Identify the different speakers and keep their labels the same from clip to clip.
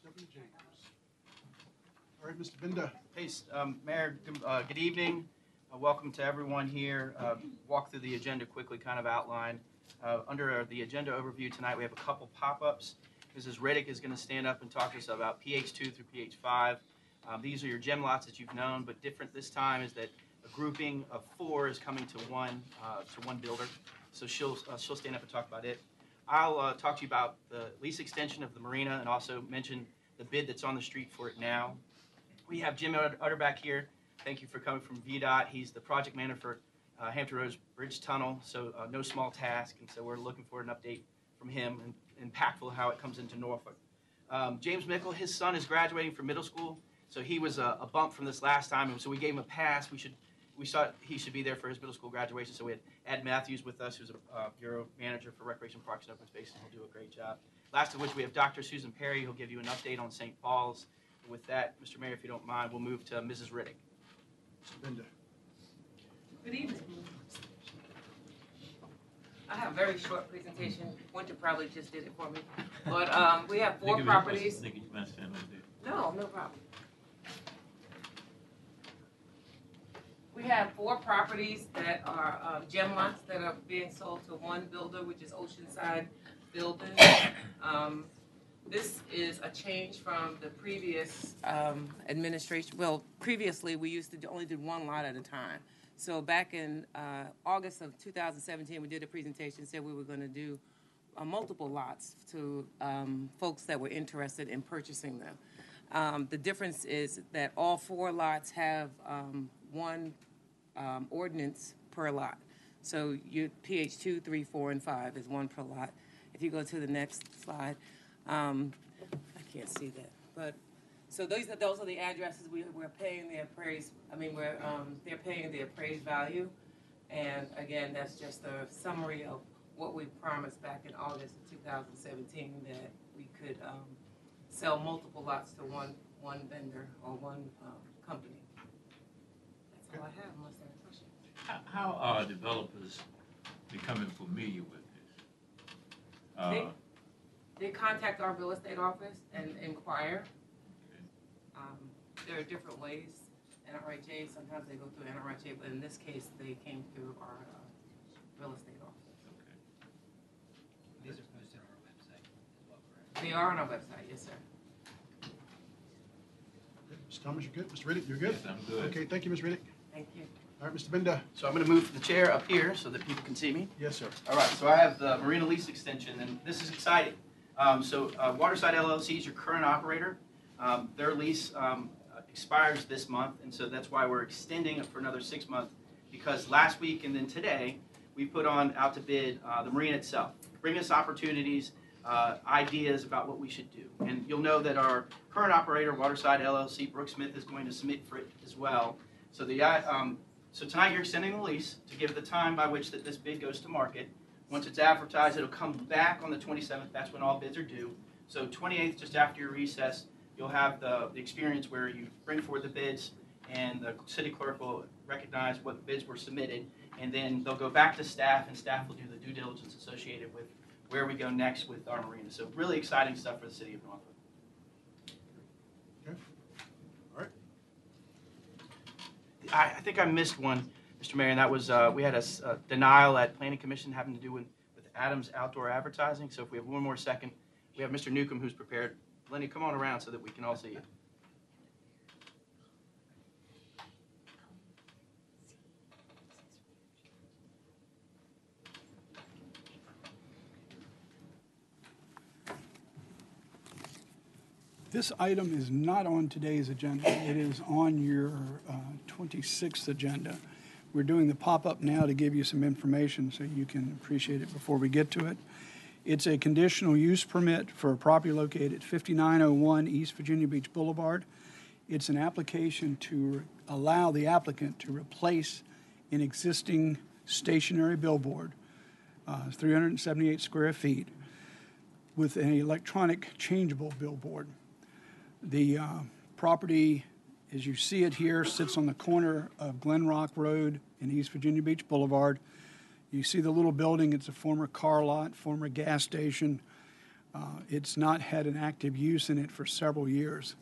Speaker 1: W. All right, Mr. Benda.
Speaker 2: Hey, um, Mayor, good, uh, good evening. Uh, Welcome to everyone here. Uh, Walk through the agenda quickly, kind of outline. Uh, Under the agenda overview tonight, we have a couple pop-ups. Mrs. Riddick is going to stand up and talk to us about PH two through PH five. Um, These are your gem lots that you've known, but different this time is that a grouping of four is coming to one, uh, to one builder. So she'll, uh, she'll stand up and talk about it. I'll uh, talk to you about the lease extension of the marina and also mention the bid that's on the street for it now. We have Jim Utter- Utterback here. Thank you for coming from VDOT. He's the project manager for uh, Hampton Roads Bridge Tunnel, so uh, no small task. And so we're looking for an update from him and impactful how it comes into Norfolk. Um, James Mickle, his son is graduating from middle school, so he was a, a bump from this last time, and so we gave him a pass. We should, we thought he should be there for his middle school graduation. So we had Ed Matthews with us, who's a uh, bureau manager for Recreation Parks and Open Spaces. He'll do a great job. Last of which we have Dr. Susan Perry, who'll give you an update on St. Paul's. With that, Mr. Mayor, if you don't mind, we'll move to Mrs. Riddick.
Speaker 1: Mr. Benda.
Speaker 3: Good evening. I have a very short presentation. Winter probably just did it for me. But um, we have four
Speaker 4: Think of it-
Speaker 3: properties.
Speaker 4: think you might stand over there.
Speaker 3: No, no problem. We have four properties that are uh, gem lots that are being sold to one builder, which is Oceanside Building. Um, This is a change from the previous um, administration. Well, previously, we used to only do one lot at a time. So back in uh, August of 2017, we did a presentation, said we were going to do uh, multiple lots to um, folks that were interested in purchasing them. Um, The difference is that all four lots have um, one um, ordinance per lot. So your PH two, three, four, and five is one per lot. If you go to the next slide, um, I can't see that, but, so those are, those are the addresses, we, we're paying the appraised, I mean, we're, um, they're paying the appraised value. And again, that's just a summary of what we promised back in August of two thousand seventeen, that we could, um, sell multiple lots to one, one vendor or one, um, company. That's all I have, unless there are questions.
Speaker 4: How, how are developers becoming familiar with this? Uh,
Speaker 3: They- They contact our real estate office and inquire. Um, There are different ways. NRHA, sometimes they go through NRHA, but in this case, they came through our uh, real estate office.
Speaker 4: okay.
Speaker 5: These are posted on our website as well, correct?
Speaker 3: They are on our website, yes, sir.
Speaker 1: Mr. Thomas, you're good? Mr. Riddick, you're good?
Speaker 4: Yes, I'm good.
Speaker 1: Okay, thank you, Ms. Riddick.
Speaker 3: Thank you.
Speaker 1: All right, Mr. Benda.
Speaker 2: So I'm going to move the chair up here so that people can see me.
Speaker 1: Yes, sir.
Speaker 2: All right, so I have the Marina lease extension, and this is exciting. Um, so uh, Waterside LLC is your current operator. Um, their lease um, expires this month, and so that's why we're extending it for another six months. Because last week and then today, we put on out to bid uh, the marina itself. Bring us opportunities, uh, ideas about what we should do. And you'll know that our current operator, Waterside LLC, Brooke Smith, is going to submit for it as well. So the uh, um, so tonight you're extending the lease to give the time by which that this bid goes to market. Once it's advertised, it'll come back on the 27th. That's when all bids are due. So 28th, just after your recess, you'll have the, the experience where you bring forward the bids and the city clerk will recognize what bids were submitted. And then they'll go back to staff and staff will do the due diligence associated with where we go next with our marina. So really exciting stuff for the city of Norfolk. I, I think I missed one, Mr. Mayor, and that was, uh, we had a denial at Planning Commission having to do with, with Adams Outdoor Advertising. So if we have one more second, we have Mr. Newcomb who's prepared. Lenny, come on around so that we can all see you.
Speaker 6: This item is not on today's agenda. It is on your uh, 26th agenda. We're doing the pop-up now to give you some information so you can appreciate it before we get to it. It's a conditional use permit for a property located at 5901 East Virginia Beach Boulevard. It's an application to allow the applicant to replace an existing stationary billboard, uh, 378 square feet, with an electronic changeable billboard. The uh, property, as you see it here, sits on the corner of Glen Rock Road and East Virginia Beach Boulevard. You see the little building, it's a former car lot, former gas station. Uh, It's not had an active use in it for several years.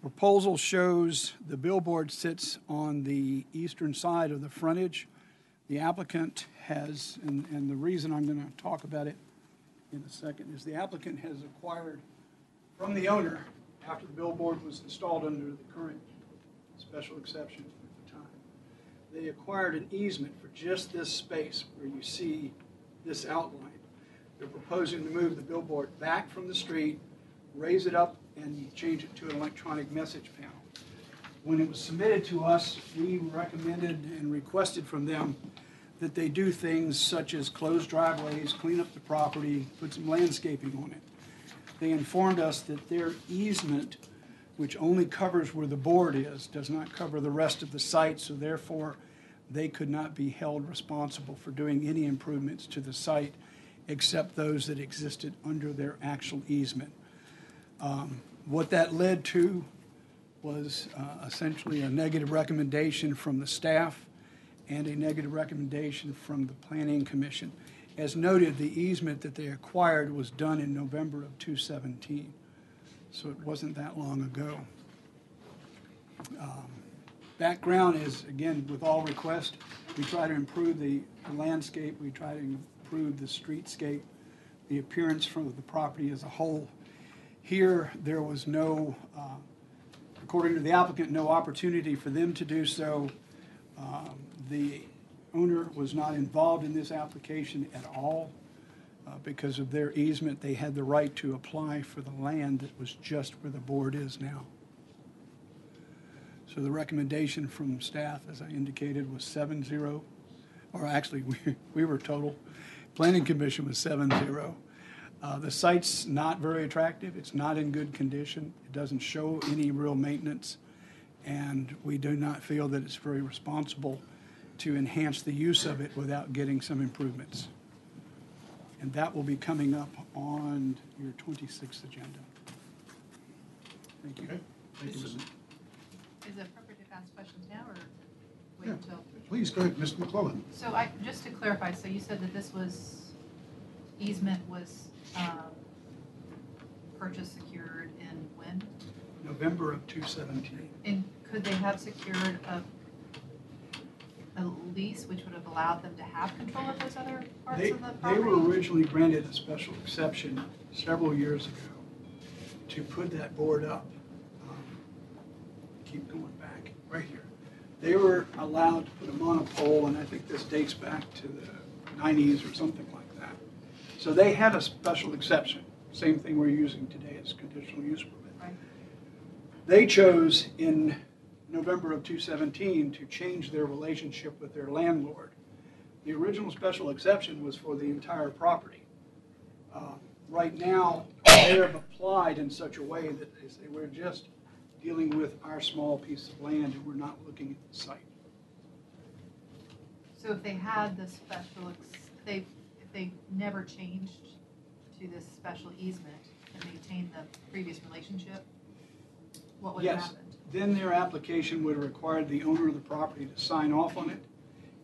Speaker 6: Proposal shows the billboard sits on the eastern side of the frontage. The applicant has, and, and the reason I'm going to talk about it in a second, is the applicant has acquired from the owner, after the billboard was installed under the current special exception at the time, they acquired an easement for just this space where you see this outline. They're proposing to move the billboard back from the street, raise it up, and change it to an electronic message panel. When it was submitted to us, we recommended and requested from them that they do things such as close driveways, clean up the property, put some landscaping on it. They informed us that their easement, which only covers where the board is, does not cover the rest of the site, so therefore, they could not be held responsible for doing any improvements to the site except those that existed under their actual easement. Um, What that led to was uh, essentially a negative recommendation from the staff and a negative recommendation from the Planning Commission. As noted, the easement that they acquired was done in November of 2017, so it wasn't that long ago. Um, Background is, again, with all requests, we try to improve the landscape, we try to improve the streetscape, the appearance from the property as a whole. Here, there was no, uh, according to the applicant, no opportunity for them to do so. Um, The owner was not involved in this application at all. Uh, Because of their easement, they had the right to apply for the land that was just where the board is now. So the recommendation from staff, as I indicated, was seven zero, or actually, we, we were total. Planning Commission was seven zero. Uh, the site's not very attractive, it's not in good condition, it doesn't show any real maintenance, and we do not feel that it's very responsible to enhance the use of it without getting some improvements. And that will be coming up on your twenty-sixth agenda. Thank you.
Speaker 1: Okay, thank you, Mr.
Speaker 7: Is it appropriate to ask questions now or
Speaker 1: Yeah.
Speaker 7: wait until?
Speaker 1: Please, go ahead, Mr. McClellan.
Speaker 7: So I, just to clarify, so you said that this was, easement was, um, purchased, secured in when?
Speaker 6: November of two seventeen.
Speaker 7: And could they have secured a, a lease which would have allowed them to have control of those other parts
Speaker 6: They,
Speaker 7: of the
Speaker 6: they
Speaker 7: property?
Speaker 6: were originally granted a special exception several years ago to put that board up. Um, Keep going back, right here. They were allowed to put a monopole, and I think this dates back to the nineties or something like that. So they had a special exception, same thing we're using today as conditional use permit.
Speaker 7: Right.
Speaker 6: They chose in November of 2017 to change their relationship with their landlord. The original special exception was for the entire property. Uh, Right now, they have applied in such a way that they say, we're just dealing with our small piece of land and we're not looking at the site.
Speaker 7: So if they had the special, ex- they, if they never changed to this special easement and maintained the previous relationship, what would have
Speaker 6: Yes.
Speaker 7: happened?
Speaker 6: Then their application would have required the owner of the property to sign off on it,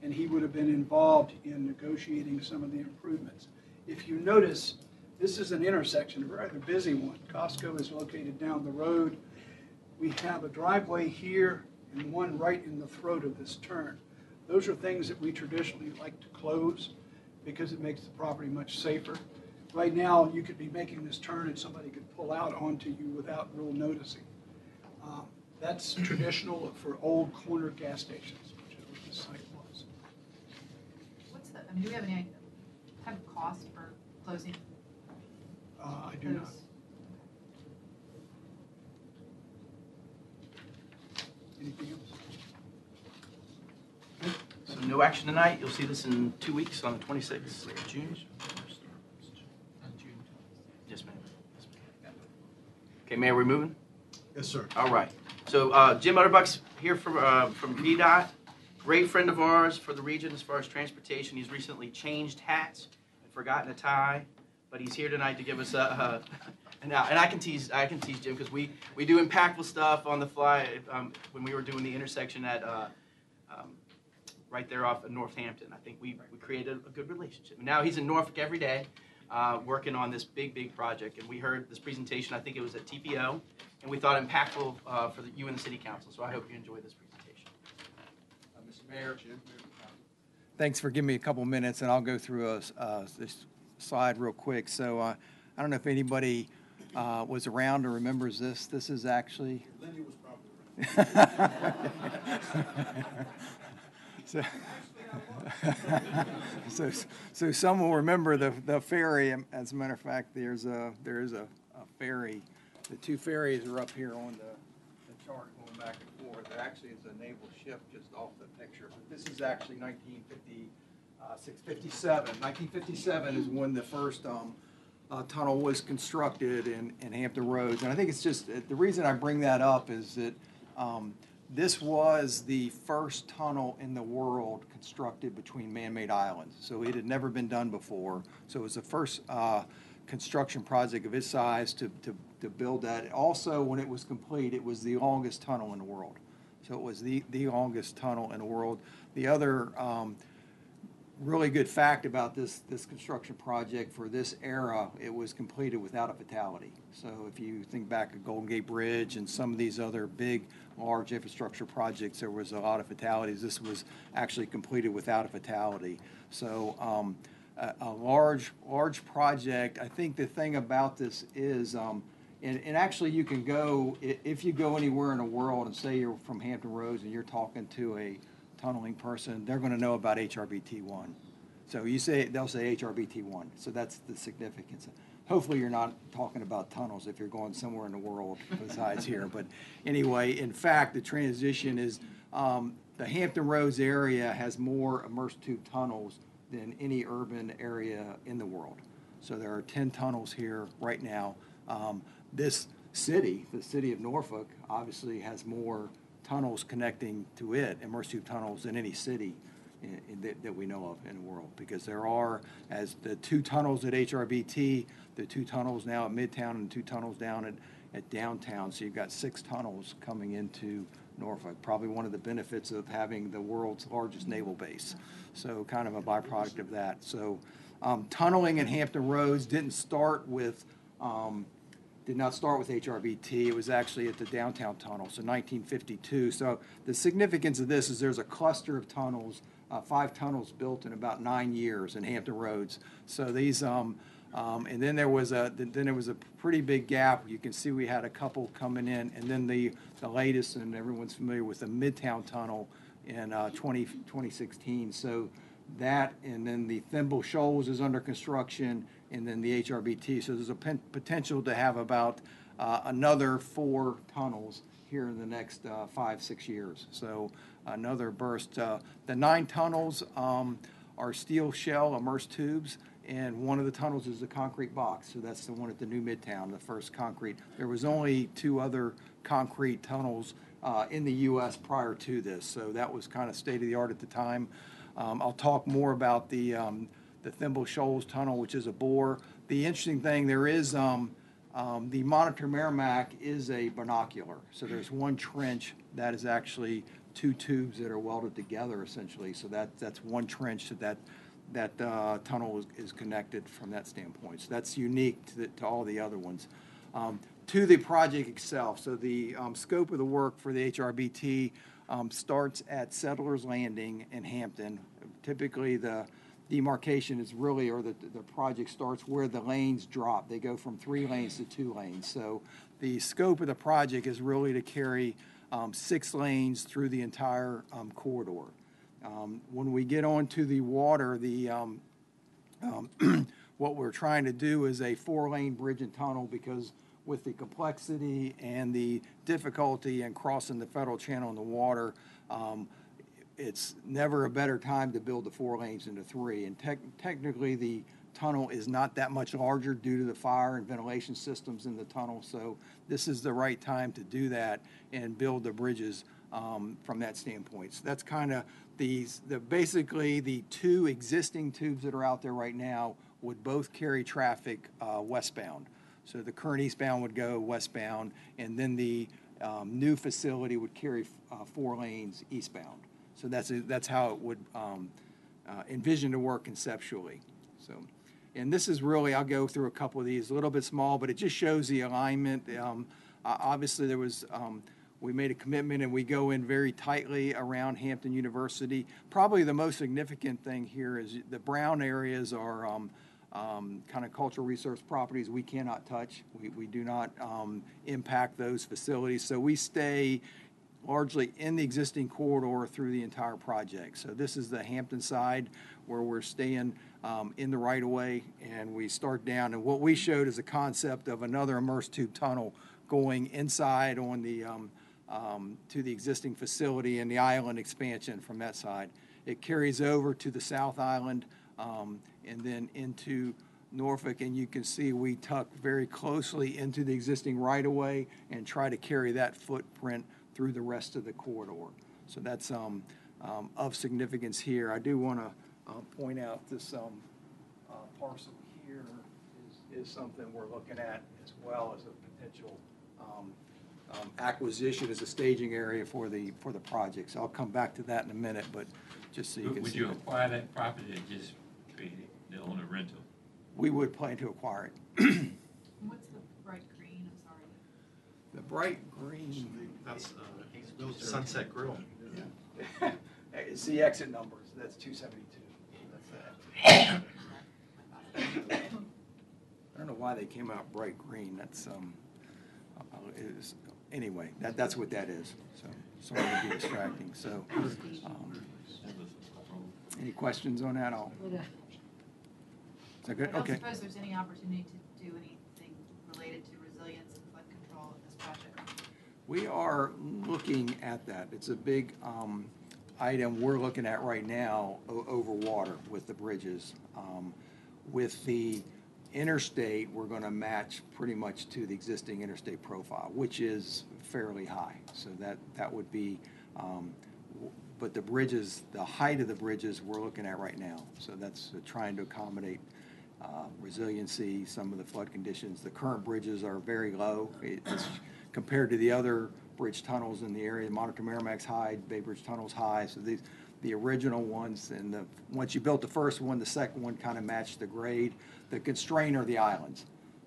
Speaker 6: and he would have been involved in negotiating some of the improvements. If you notice, this is an intersection, a rather busy one. Costco is located down the road. We have a driveway here and one right in the throat of this turn. Those are things that we traditionally like to close because it makes the property much safer. Right now, you could be making this turn and somebody could pull out onto you without real noticing. Um, That's traditional for old corner gas stations, which is what this site was.
Speaker 7: What's the, I mean, do we have any kind of cost for closing
Speaker 6: Uh, I do
Speaker 7: those?
Speaker 6: not. Anything else?
Speaker 2: So no action tonight. You'll see this in two weeks on the 26th of June. Yes, ma'am. Yes, ma'am. Okay, Mayor, we moving?
Speaker 1: Yes, sir.
Speaker 2: All right. So uh, Jim Utterback's here from, uh, from VDOT. Great friend of ours for the region as far as transportation. He's recently changed hats, and forgotten a tie, but he's here tonight to give us a, a and, and I can tease I can tease Jim because we, we do impactful stuff on the fly. Um, when we were doing the intersection at uh, um, right there off of Northampton. I think we, we created a good relationship. Now he's in Norfolk every day, uh, working on this big, big project. And we heard this presentation, I think it was at TPO, and we thought impactful uh, for the, you and the city council. So I hope you enjoy this presentation.
Speaker 8: Uh, Mr. Mayor, thanks for giving me a couple minutes, and I'll go through a, s- uh, this slide real quick. So uh, I don't know if anybody uh, was around or remembers this. This is actually.
Speaker 1: Lindy was probably
Speaker 8: So, so, so some will remember the, the ferry. As a matter of fact, there's a, there is a, a ferry. The two ferries are up here on the, the chart going back and forth. There actually is a naval ship just off the picture. But this is actually 1950, uh, 657. 1957 is when the first, um, uh, tunnel was constructed in, in Hampton Roads. And I think it's just, uh, the reason I bring that up is that um, this was the first tunnel in the world constructed between man-made islands. So it had never been done before. So it was the first uh, construction project of its size to, to, to build that. Also, when it was complete, it was the longest tunnel in the world. So it was the, the longest tunnel in the world. The other um, really good fact about this, this construction project for this era, it was completed without a fatality. So if you think back at Golden Gate Bridge and some of these other big, large infrastructure projects, there was a lot of fatalities. This was actually completed without a fatality. So, um, a, a large, large project. I think the thing about this is, um, and, and actually you can go, if you go anywhere in the world and say you're from Hampton Roads and you're talking to a tunneling person, they're gonna know about HRBT one. So you say, they'll say HRBT one, so that's the significance. Hopefully, you're not talking about tunnels if you're going somewhere in the world besides here, but anyway, in fact, the transition is, um, the Hampton Roads area has more immersed tube tunnels than any urban area in the world. So there are ten tunnels here right now. Um, this city, the city of Norfolk, obviously has more tunnels connecting to it, immersive tunnels, in any city in, in, that, that we know of in the world. Because there are, as the two tunnels at HRBT, the two tunnels now at Midtown, and two tunnels down at, at downtown. So you've got six tunnels coming into Norfolk. Probably one of the benefits of having the world's largest naval base. So kind of a byproduct of that. So um, tunneling in Hampton Roads didn't start with um, did not start with HRBT. It was actually at the downtown tunnel, so 1952. So the significance of this is there's a cluster of tunnels, uh, five tunnels built in about nine years in Hampton Roads. So these, um, um, and then there was a then there was a pretty big gap. You can see we had a couple coming in, and then the the latest, and everyone's familiar with the Midtown Tunnel in uh, 20, 2016. So that, and then the Thimble Shoals is under construction, and then the HRBT. So there's a potential to have about uh, another four tunnels here in the next uh, five, six years. So another burst. Uh, The nine tunnels um, are steel shell immersed tubes, and one of the tunnels is a concrete box. So that's the one at the new Midtown, the first concrete. There was only two other concrete tunnels uh, in the U.S. prior to this, so that was kind of state of the art at the time. Um, I'll talk more about the, um, the Thimble Shoals Tunnel, which is a bore. The interesting thing, there is, um, um, the Monitor Merrimac is a binocular. So there's one trench that is actually two tubes that are welded together essentially. So that, that's one trench that that, that uh, tunnel is, is connected from that standpoint. So that's unique to, the, to all the other ones. Um, to the project itself, so the um, scope of the work for the HRBT um, starts at Settlers Landing in Hampton. Typically, the demarcation is really, or the, the project starts where the lanes drop. They go from three lanes to two lanes. So the scope of the project is really to carry um, six lanes through the entire um, corridor. Um, when we get onto the water, the um, um, what we're trying to do is a four-lane bridge and tunnel because with the complexity and the difficulty in crossing the federal channel in the water, um, it's never a better time to build the four lanes into three. And tech, technically, the tunnel is not that much larger due to the fire and ventilation systems in the tunnel. So this is the right time to do that and build the bridges um, from that standpoint. So that's kind of these, the, basically the two existing tubes that are out there right now would both carry traffic uh, westbound. So the current eastbound would go westbound, and then the um, new facility would carry uh, four lanes eastbound. So that's, that's how it would um, uh, envision to work conceptually. So, and this is really, I'll go through a couple of these, a little bit small, but it just shows the alignment. Um, Obviously, there was, um, we made a commitment and we go in very tightly around Hampton University. Probably the most significant thing here is the brown areas are um, um, kind of cultural resource properties we cannot touch. We, we do not um, impact those facilities. So we stay largely in the existing corridor through the entire project. So this is the Hampton side where we're staying um, in the right-of-way, and we start down. And what we showed is a concept of another immersed tube tunnel going inside on the, um, um, to the existing facility and the island expansion from that side. It carries over to the South Island um, and then into Norfolk, and you can see we tuck very closely into the existing right-of-way and try to carry that footprint through the rest of the corridor. So that's um, um, of significance here. I do want to point out this um, uh, parcel here is, is something we're looking at as well as a potential um, um, acquisition as a staging area for the, for the project. So I'll come back to that in a minute, but just so you
Speaker 4: Would
Speaker 8: can
Speaker 4: would
Speaker 8: see.
Speaker 4: you
Speaker 8: it.
Speaker 4: acquire that property just it on a rental?
Speaker 8: We would plan to acquire it.
Speaker 7: What's the bright green, I'm sorry?
Speaker 8: The bright green,
Speaker 1: That's uh, Sunset Grill.
Speaker 8: it's the exit numbers, that's two seventy-two. I don't know why they came out bright green, that's, um, uh, is, anyway, that, that's what that is, so, sorry to be distracting, so. um, Any questions on that, at all? Is that good?
Speaker 7: I don't
Speaker 8: Okay.
Speaker 7: suppose there's any opportunity to do anything related to resilience and flood control in this project.
Speaker 8: We are looking at that. It's a big um, item we're looking at right now o- over water with the bridges. Um, With the interstate, we're going to match pretty much to the existing interstate profile, which is fairly high. So that, that would be, um, w- but the bridges, the height of the bridges, we're looking at right now. So that's uh, trying to accommodate uh, resiliency, some of the flood conditions. The current bridges are very low. It's compared to the other bridge tunnels in the area, Monitor Merrimac's high, Bay Bridge Tunnel's high. So these, the original ones and the, once you built the first one, the second one kind of matched the grade. The constraint are the islands.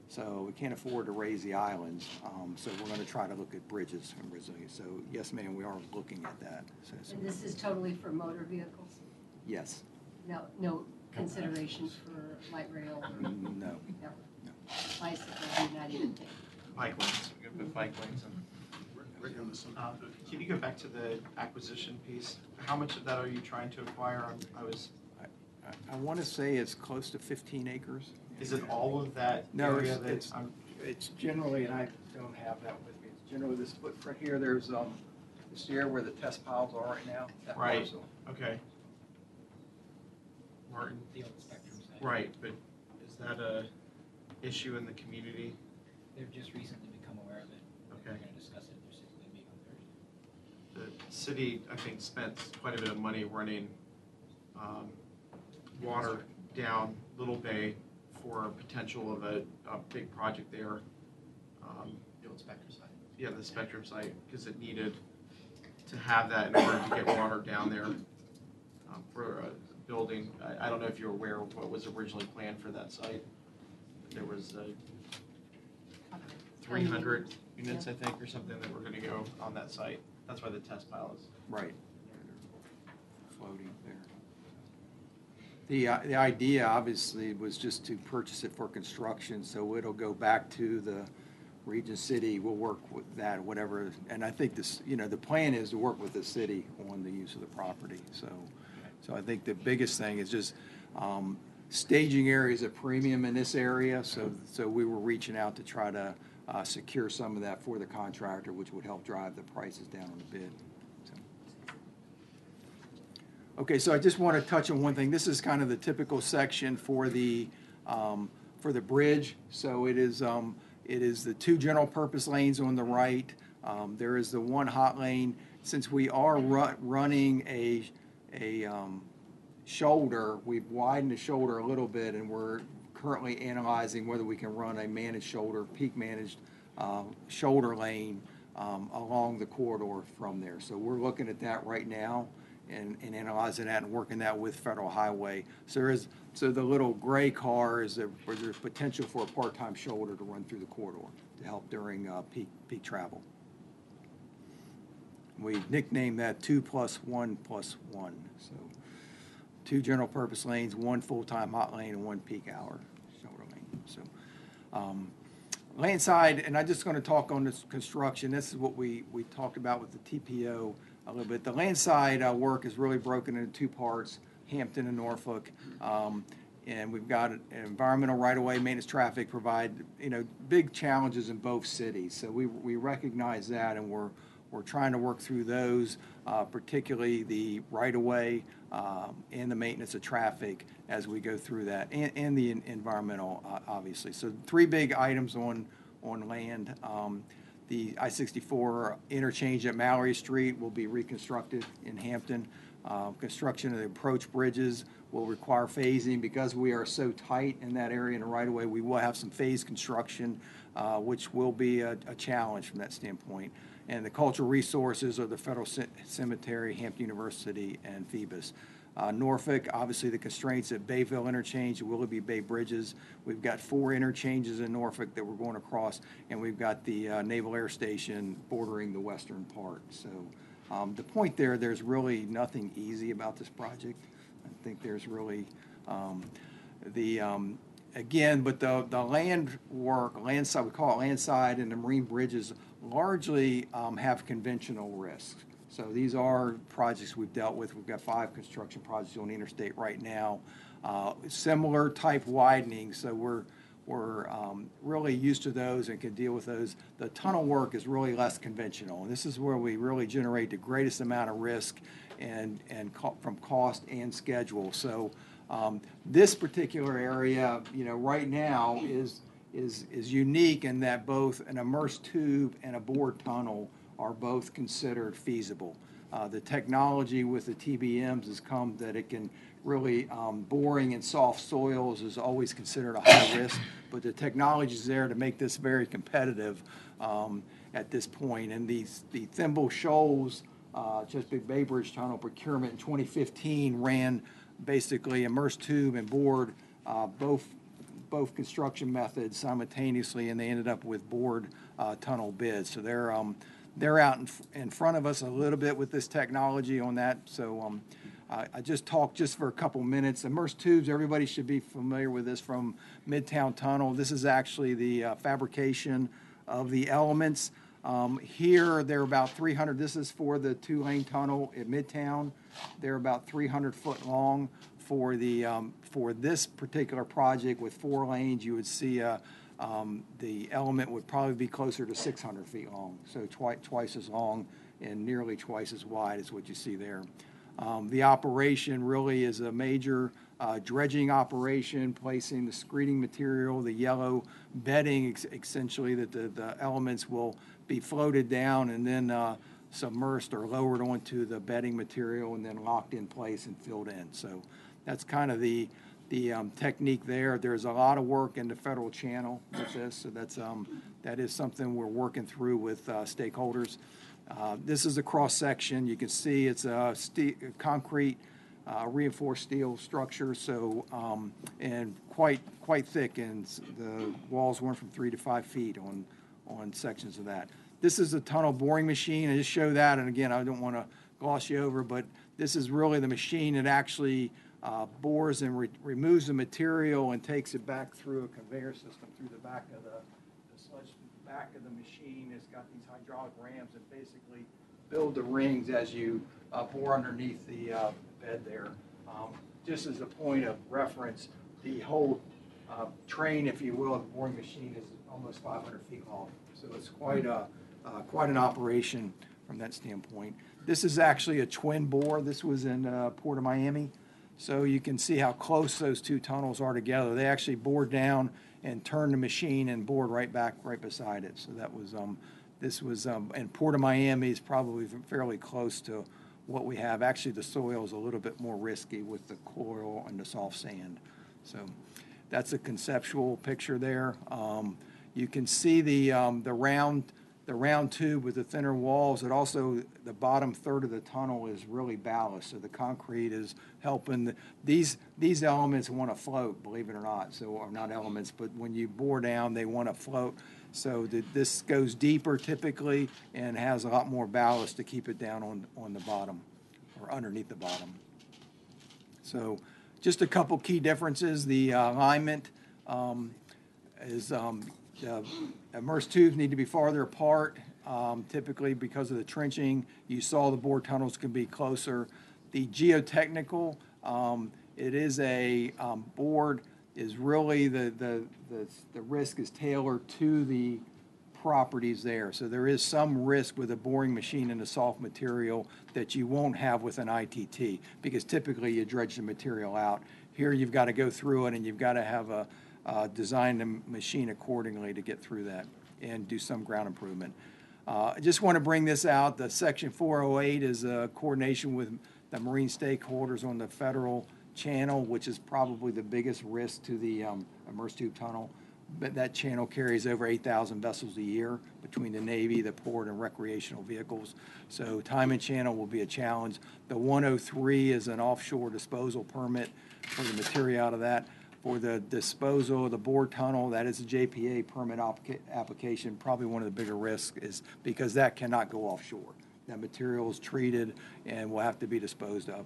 Speaker 8: So we can't afford to raise the islands. Um, So we're going to try to look at bridges and resilience. So yes, ma'am, we are looking at that. So- so-
Speaker 9: And this is totally for motor vehicles?
Speaker 8: Yes.
Speaker 9: No, no consideration for light rail or
Speaker 8: No.
Speaker 9: no, bicycle, you're not even thinking?
Speaker 10: Bike lanes, we're good with bike lanes. and-
Speaker 1: Right on the sun.
Speaker 10: Uh, Can you go back to the acquisition piece? How much of that are you trying to acquire? I'm- I was,
Speaker 8: I- I want to say it's close to 15 acres.
Speaker 10: is it all of that
Speaker 8: No,
Speaker 10: area
Speaker 8: it's-
Speaker 10: that
Speaker 8: it's-
Speaker 10: I'm,
Speaker 8: It's generally, and I don't have that with me, it's generally this footprint here, there's, um, this area where the test piles are right now. that
Speaker 10: Right.
Speaker 8: parcel.
Speaker 10: okay. Martin,
Speaker 5: The old Spectrum site.
Speaker 10: right, but is that a issue in the community?
Speaker 5: They've just recently become aware of it. We're
Speaker 10: Okay.
Speaker 5: gonna discuss it at their meeting on Thursday.
Speaker 10: The city, I think, spent quite a bit of money running um, water down Little Bay for potential of a, a big project there. Um,
Speaker 5: The old Spectrum site.
Speaker 10: yeah, the Spectrum site, because it needed to have that in order to get water down there um, for a building. I, I don't know if you're aware of what was originally planned for that site. There was uh, three hundred units, I think, or something that were gonna go on that site. That's why the test pile is.
Speaker 8: Right. Floating there. The, uh, the idea obviously was just to purchase it for construction, so it'll go back to the Region City, we'll work with that, whatever. And I think this, you know, the plan is to work with the city on the use of the property, so. So I think the biggest thing is just, um, staging areas at premium in this area, so, so we were reaching out to try to, uh, secure some of that for the contractor, which would help drive the prices down on the bid. So. Okay, so I just want to touch on one thing. This is kind of the typical section for the, um, for the bridge. So it is, um, it is the two general purpose lanes on the right. Um, there is the one hot lane. Since we are ru- running a, a, um, shoulder, we've widened the shoulder a little bit and we're currently analyzing whether we can run a managed shoulder, peak managed, uh, shoulder lane, um, along the corridor from there. So we're looking at that right now and, and analyzing that and working that with Federal Highway. So there is, so the little gray car is a- where there's potential for a part-time shoulder to run through the corridor to help during uh, peak, peak travel. We nicknamed that two plus one plus one, so two general purpose lanes, one full-time hot lane, and one peak hour shoulder lane, so. um, Land side, and I'm just gonna talk on this construction, this is what we, we talked about with the TPO a little bit. The land side, uh, work is really broken into two parts, Hampton and Norfolk. Um, and we've got environmental right-of-way, maintenance traffic provide, you know, big challenges in both cities. So we, we recognize that and we're, we're trying to work through those, uh, particularly the right-of-way, um, and the maintenance of traffic as we go through that, and, and the en- environmental, uh, obviously. So three big items on, on land. Um, the I-64 interchange at Mallory Street will be reconstructed in Hampton. Uh, Construction of the approach bridges will require phasing because we are so tight in that area in the right-of-way. We will have some phase construction, uh, which will be a, a challenge from that standpoint. And the cultural resources are the Federal Ce- Cemetery, Hampton University, and Phoebus. Uh, Norfolk, obviously the constraints at Bayville Interchange, Willoughby Bay Bridges. We've got four interchanges in Norfolk that we're going across, and we've got the uh, Naval Air Station bordering the western part. So um, the point there, there's really nothing easy about this project. I think there's really, um, the, um, again, but the, the land work, land side, we call it land side, and the marine bridges largely um, have conventional risks. So these are projects we've dealt with. We've got five construction projects on the interstate right now. Uh, Similar type widening, so we're, we're um, really used to those and can deal with those. The tunnel work is really less conventional. And this is where we really generate the greatest amount of risk and, and co- from cost and schedule. So um, this particular area, you know, right now is, is, is unique in that both an immersed tube and a bore tunnel are both considered feasible. Uh, The technology with the TBMs has come that it can really, um, boring in soft soils is always considered a high risk, but the technology is there to make this very competitive um, at this point. And these, the Thimble Shoals, uh, Chesapeake Bay Bridge Tunnel procurement in 2015 ran basically immersed tube and bored, uh, both both construction methods simultaneously, and they ended up with bored uh, tunnel bids. So they're, um, they're out in, in front of us a little bit with this technology on that. So um, I I just talked just for a couple minutes. Immersed tubes, everybody should be familiar with this from Midtown Tunnel. This is actually the uh, fabrication of the elements. Um, Here, they're about 300, this is for the two-lane tunnel at Midtown. They're about 300 foot long. For the, um, for this particular project with four lanes, you would see uh, um, the element would probably be closer to 600 feet long. So twice, twice as long and nearly twice as wide as what you see there. Um, The operation really is a major uh, dredging operation, placing the screening material, the yellow bedding ex- essentially that the, the elements will be floated down and then uh, submersed or lowered onto the bedding material and then locked in place and filled in. So that's kind of the, the um, technique there. There's a lot of work in the federal channel with this, so that's, um, that is something we're working through with uh, stakeholders. Uh, This is a cross-section. You can see it's a ste- concrete uh, reinforced steel structure, so, um, and quite, quite thick, and the walls went from three to five feet on, on sections of that. This is a tunnel boring machine. I just show that, and again, I don't want to gloss you over, but this is really the machine that actually uh, bores and re- removes the material and takes it back through a conveyor system through the back of the, the sludge back of the machine. It's got these hydraulic rams that basically build the rings as you uh, bore underneath the uh, bed there. Um, Just as a point of reference, the whole uh, train, if you will, of the boring machine is almost 500 feet long. So it's quite a, uh, quite an operation from that standpoint. This is actually a twin bore. This was in uh, Port of Miami. So you can see how close those two tunnels are together. They actually bored down and turned the machine and bored right back, right beside it. So that was, um, this was, um, and Port of Miami is probably fairly close to what we have. Actually, the soil is a little bit more risky with the coral and the soft sand. So that's a conceptual picture there. Um, you can see the, um, the round the round tube with the thinner walls, it also, the bottom third of the tunnel is really ballast, so the concrete is helping. the- These, these elements want to float, believe it or not, so, or not elements, but when you bore down, they want to float. So this goes deeper typically and has a lot more ballast to keep it down on, on the bottom, or underneath the bottom. So just a couple key differences, the uh, alignment um, is, um, uh, immersed tubes need to be farther apart, um, typically because of the trenching. You saw the bore tunnels can be closer. The geotechnical, um, it is a um, board, is really, the, the, the the risk is tailored to the properties there. So there is some risk with a boring machine and a soft material that you won't have with an ITT, because typically you dredge the material out. Here, you've got to go through it, and you've got to have a, uh, design the machine accordingly to get through that and do some ground improvement. Uh, I just want to bring this out, the section 408 is a coordination with the marine stakeholders on the federal channel, which is probably the biggest risk to the um, immersed tube tunnel. But that channel carries over 8,000 vessels a year between the Navy, the port, and recreational vehicles. So time and channel will be a challenge. The 103 is an offshore disposal permit for the material out of that. For the disposal of the bore tunnel, that is a JPA permit applica- application. Probably one of the bigger risks is because that cannot go offshore. That material is treated and will have to be disposed of.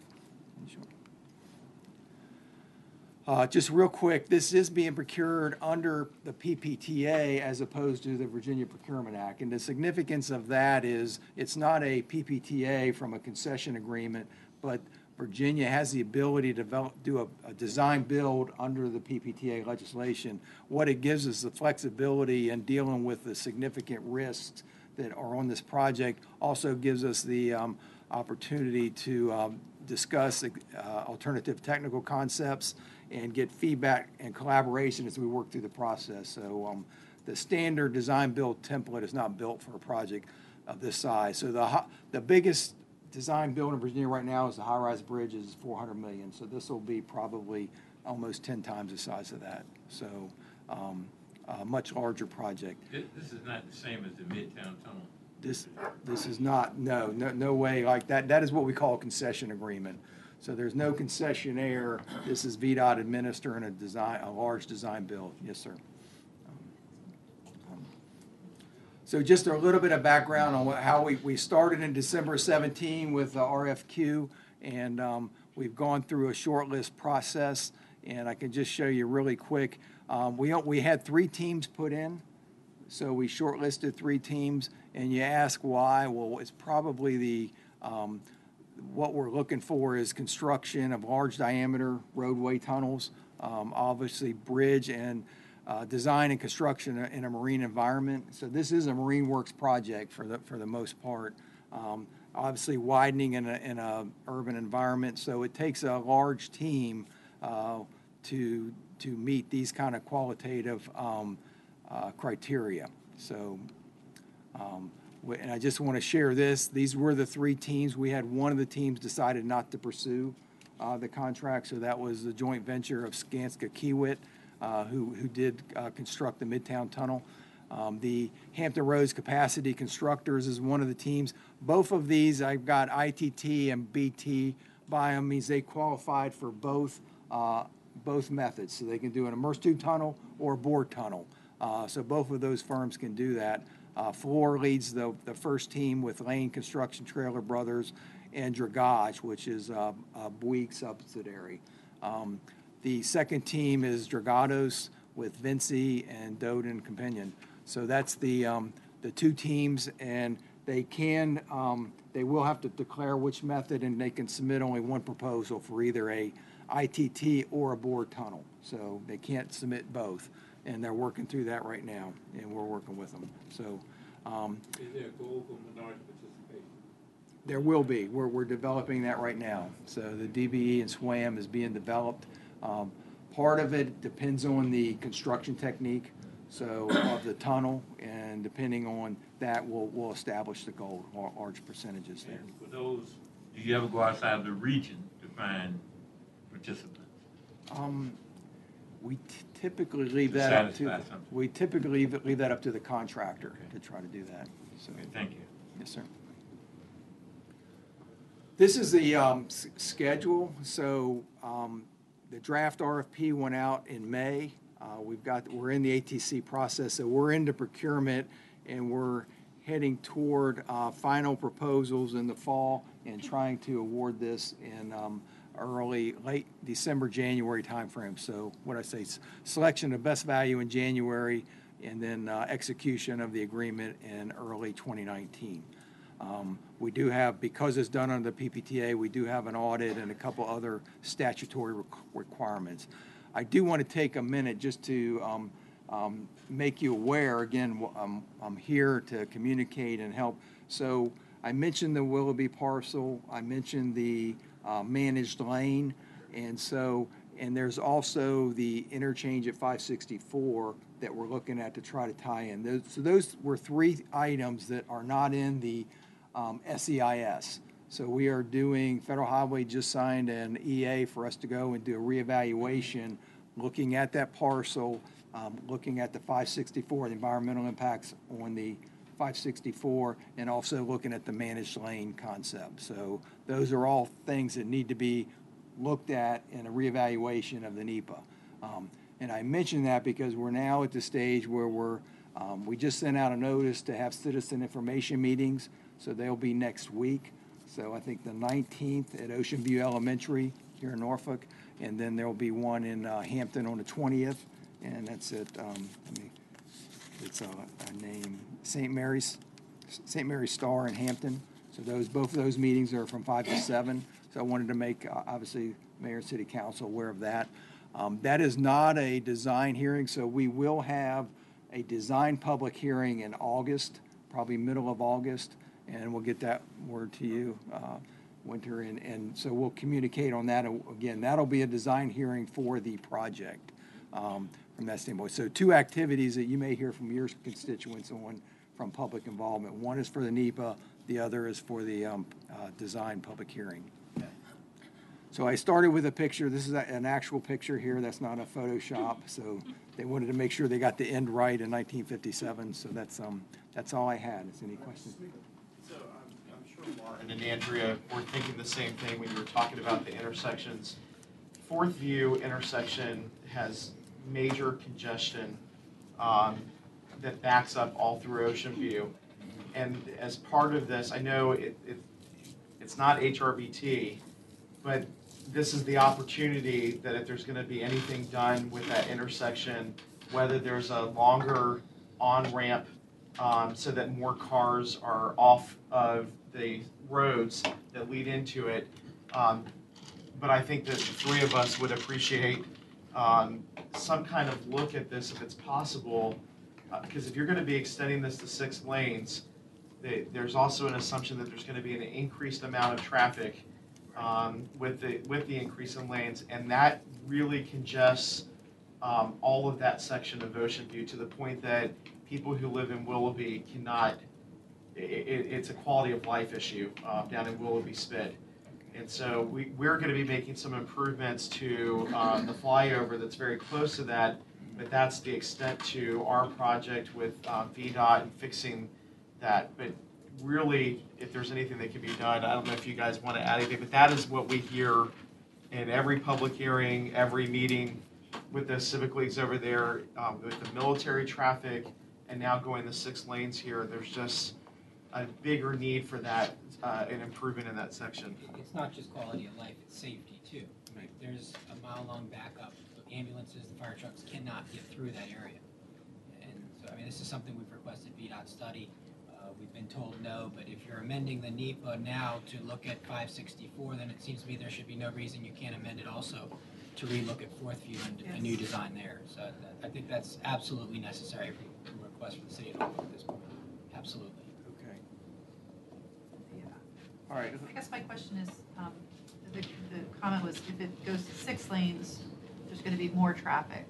Speaker 8: Uh, Just real quick, this is being procured under the PPTA as opposed to the Virginia Procurement Act. And the significance of that is, it's not a PPTA from a concession agreement, but Virginia has the ability to develop, do a, a design build under the PPTA legislation. What it gives us the flexibility in dealing with the significant risks that are on this project, also gives us the um, opportunity to um, discuss uh, alternative technical concepts and get feedback and collaboration as we work through the process. So um, the standard design build template is not built for a project of this size. So the, the biggest design build in Virginia right now is the high-rise bridge is 400 million. So this will be probably almost 10 times the size of that. So um, a much larger project.
Speaker 4: This, this is not the same as the Midtown Tunnel.
Speaker 8: This, this is not, no, no, no way like that. That is what we call a concession agreement. So there's no concessionaire. This is VDOT administering a design, a large design build. Yes, sir. Um, So just a little bit of background on what- how we, we started in December 17 with the RFQ, and um, we've gone through a shortlist process, and I can just show you really quick. Um, We, we had three teams put in, so we shortlisted three teams, and you ask why, well, it's probably the, um, what we're looking for is construction of large diameter roadway tunnels, um, obviously bridge and, uh, design and construction in a marine environment. So this is a Marine Works project for the, for the most part. Um, obviously widening in a, in a urban environment, so it takes a large team, uh, to, to meet these kind of qualitative, um, uh, criteria. So, um, and I just want to share this. These were the three teams. We had one of the teams decided not to pursue uh, the contract, so that was the joint venture of Skanska Kiewit, uh, who, who did uh, construct the Midtown Tunnel. Um, The Hampton Roads Capacity Constructors is one of the teams. Both of these, I've got ITT and BT by them, means they qualified for both, uh, both methods. So they can do an immersed tube tunnel or a bore tunnel. Uh, So both of those firms can do that. Uh, Fluor leads the, the first team with Lane Construction Traylor Brothers and Dragage, which is a a Bouygues subsidiary. Um, The second team is Dragados with Vinci and Dodin Campenon. So that's the, um, the two teams, and they can, um, they will have to declare which method, and they can submit only one proposal for either a ITT or a bore tunnel. So they can't submit both, and they're working through that right now, and we're working with them. So, um,
Speaker 4: Is there a goal for minority participation?
Speaker 8: there will be. We're, we're developing that right now. So the DBE and SWAM is being developed. Um, Part of it depends on the construction technique, so of the tunnel, and depending on that, we'll, we'll establish the goal, lar- large percentages there.
Speaker 4: And for those, do you ever go outside of the region to find participants?
Speaker 8: Um, we t- typically leave
Speaker 4: To
Speaker 8: that up to,
Speaker 4: satisfy something.
Speaker 8: we typically leave, leave that up to the contractor
Speaker 4: Okay.
Speaker 8: to try to do that, so.
Speaker 4: Okay, thank you.
Speaker 8: Yes, sir. This is the um, s- schedule, so um, the draft RFP went out in May. Uh, We've got, we're in the ATC process, so we're into procurement, and we're heading toward uh, final proposals in the fall and trying to award this in um, early, late December, January timeframe. So what I say, selection of best value in January, and then uh, execution of the agreement in early 2019. Um, We do have, because it's done under the PPTA, we do have an audit and a couple other statutory requ- requirements. I do want to take a minute just to um, um, make you aware, again, I'm, I'm here to communicate and help. So I mentioned the Willoughby parcel, I mentioned the uh, managed lane, and so, and there's also the interchange at 564 that we're looking at to try to tie in. Those, so those were three items that are not in the um, SEIS. So we are doing, Federal Highway just signed an EA for us to go and do a reevaluation, looking at that parcel, um, looking at the 564, the environmental impacts on the 564, and also looking at the managed lane concept. So those are all things that need to be looked at in a reevaluation of the NEPA. Um, And I mention that because we're now at the stage where we're, um, we just sent out a notice to have citizen information meetings, so they'll be next week. So I think the 19th at Ocean View Elementary here in Norfolk, and then there'll be one in uh, Hampton on the 20th, and that's at, um, it's a, a name, St. Mary's, St. Mary's Star in Hampton. So those, both of those meetings are from five to seven. So I wanted to make, uh, obviously, Mayor and City Council aware of that. Um, That is not a design hearing, so we will have a design public hearing in August, probably middle of August, and we'll get that word to you, uh, Wynter, and, and so we'll communicate on that. Again, that'll be a design hearing for the project um, from that standpoint. So two activities that you may hear from your constituents on from public involvement. One is for the NEPA, the other is for the um, uh, design public hearing. So I started with a picture, this is a- an actual picture here, that's not a Photoshop, so they wanted to make sure they got the end right in 1957, so that's, um, that's all I had. Is any questions?
Speaker 10: So I'm, I'm sure Martin and Andria were thinking the same thing when you were talking about the intersections. Fourth View intersection has major congestion um, that backs up all through Ocean View. And as part of this, I know it, it, it's not HRBT, but this is the opportunity that if there's gonna be anything done with that intersection, whether there's a longer on-ramp um, so that more cars are off of the roads that lead into it. Um, but I think that the three of us would appreciate um, some kind of look at this if it's possible. Because if you're going to be extending this to six lanes, they, there's also an assumption that there's going to be an increased amount of traffic um, with the with the increase in lanes, and that really congests um, all of that section of Ocean View to the point that people who live in Willoughby cannot, i i it's a quality of life issue um, down in Willoughby Spit. And so we, we're gonna be making some improvements to um, the flyover that's very close to that, but that's the extent to our project with um, VDOT and fixing that. But really, if there's anything that can be done, I don't know if you guys want to add anything, but that is what we hear in every public hearing, every meeting with the civic leagues over there, um, with the military traffic, and now going the six lanes here, there's just a bigger need for that, uh, an improvement in that section.
Speaker 5: It's not just quality of life, it's safety too. There's a mile-long backup, the ambulances, the fire trucks cannot get through that area. And so, I mean, this is something we've requested VDOT study. Uh, We've been told no, but if you're amending the NEPA now to look at 564, then it seems to me there should be no reason you can't amend it also to relook at Fourth View and a new design there. So I- I think that's absolutely necessary for a request from the city at this point. Absolutely.
Speaker 8: All right.
Speaker 7: I guess my question is, um, the, the comment was if it goes to six lanes, there's gonna be more traffic.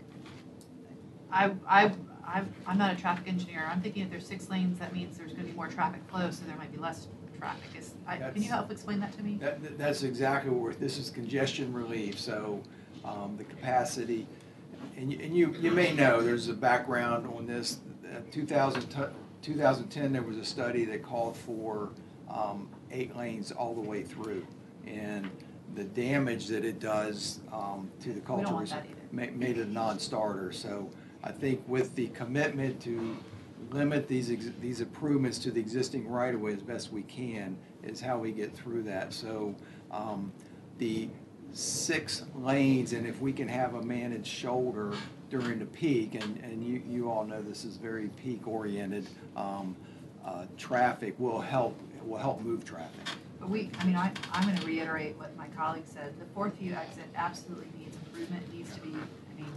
Speaker 7: I, I, I'm, I'm not a traffic engineer, I'm thinking if there's six lanes, that means there's gonna be more traffic flow, so there might be less traffic. Is, I, can you help explain that to me?
Speaker 8: That, that's exactly what, this is congestion relief, so, um, the capacity, And you, and you, you may know, there's a background on this. Uh, 2000 t- 2010, there was a study that called for um, eight lanes all the way through. And the damage that it does um, to the
Speaker 7: don't
Speaker 8: culture
Speaker 7: want
Speaker 8: was
Speaker 7: that either.
Speaker 8: ma- made it a non-starter. So I think with the commitment to limit these, ex- these improvements to the existing right-of-way as best we can is how we get through that. So um, the six lanes, and if we can have a managed shoulder during the peak, and, and you, you all know this is very peak-oriented, um, uh, traffic will help, will help move traffic.
Speaker 7: But we, I mean, I, I'm gonna reiterate what my colleague said, the Fourth View exit absolutely needs improvement, It needs to be, I mean,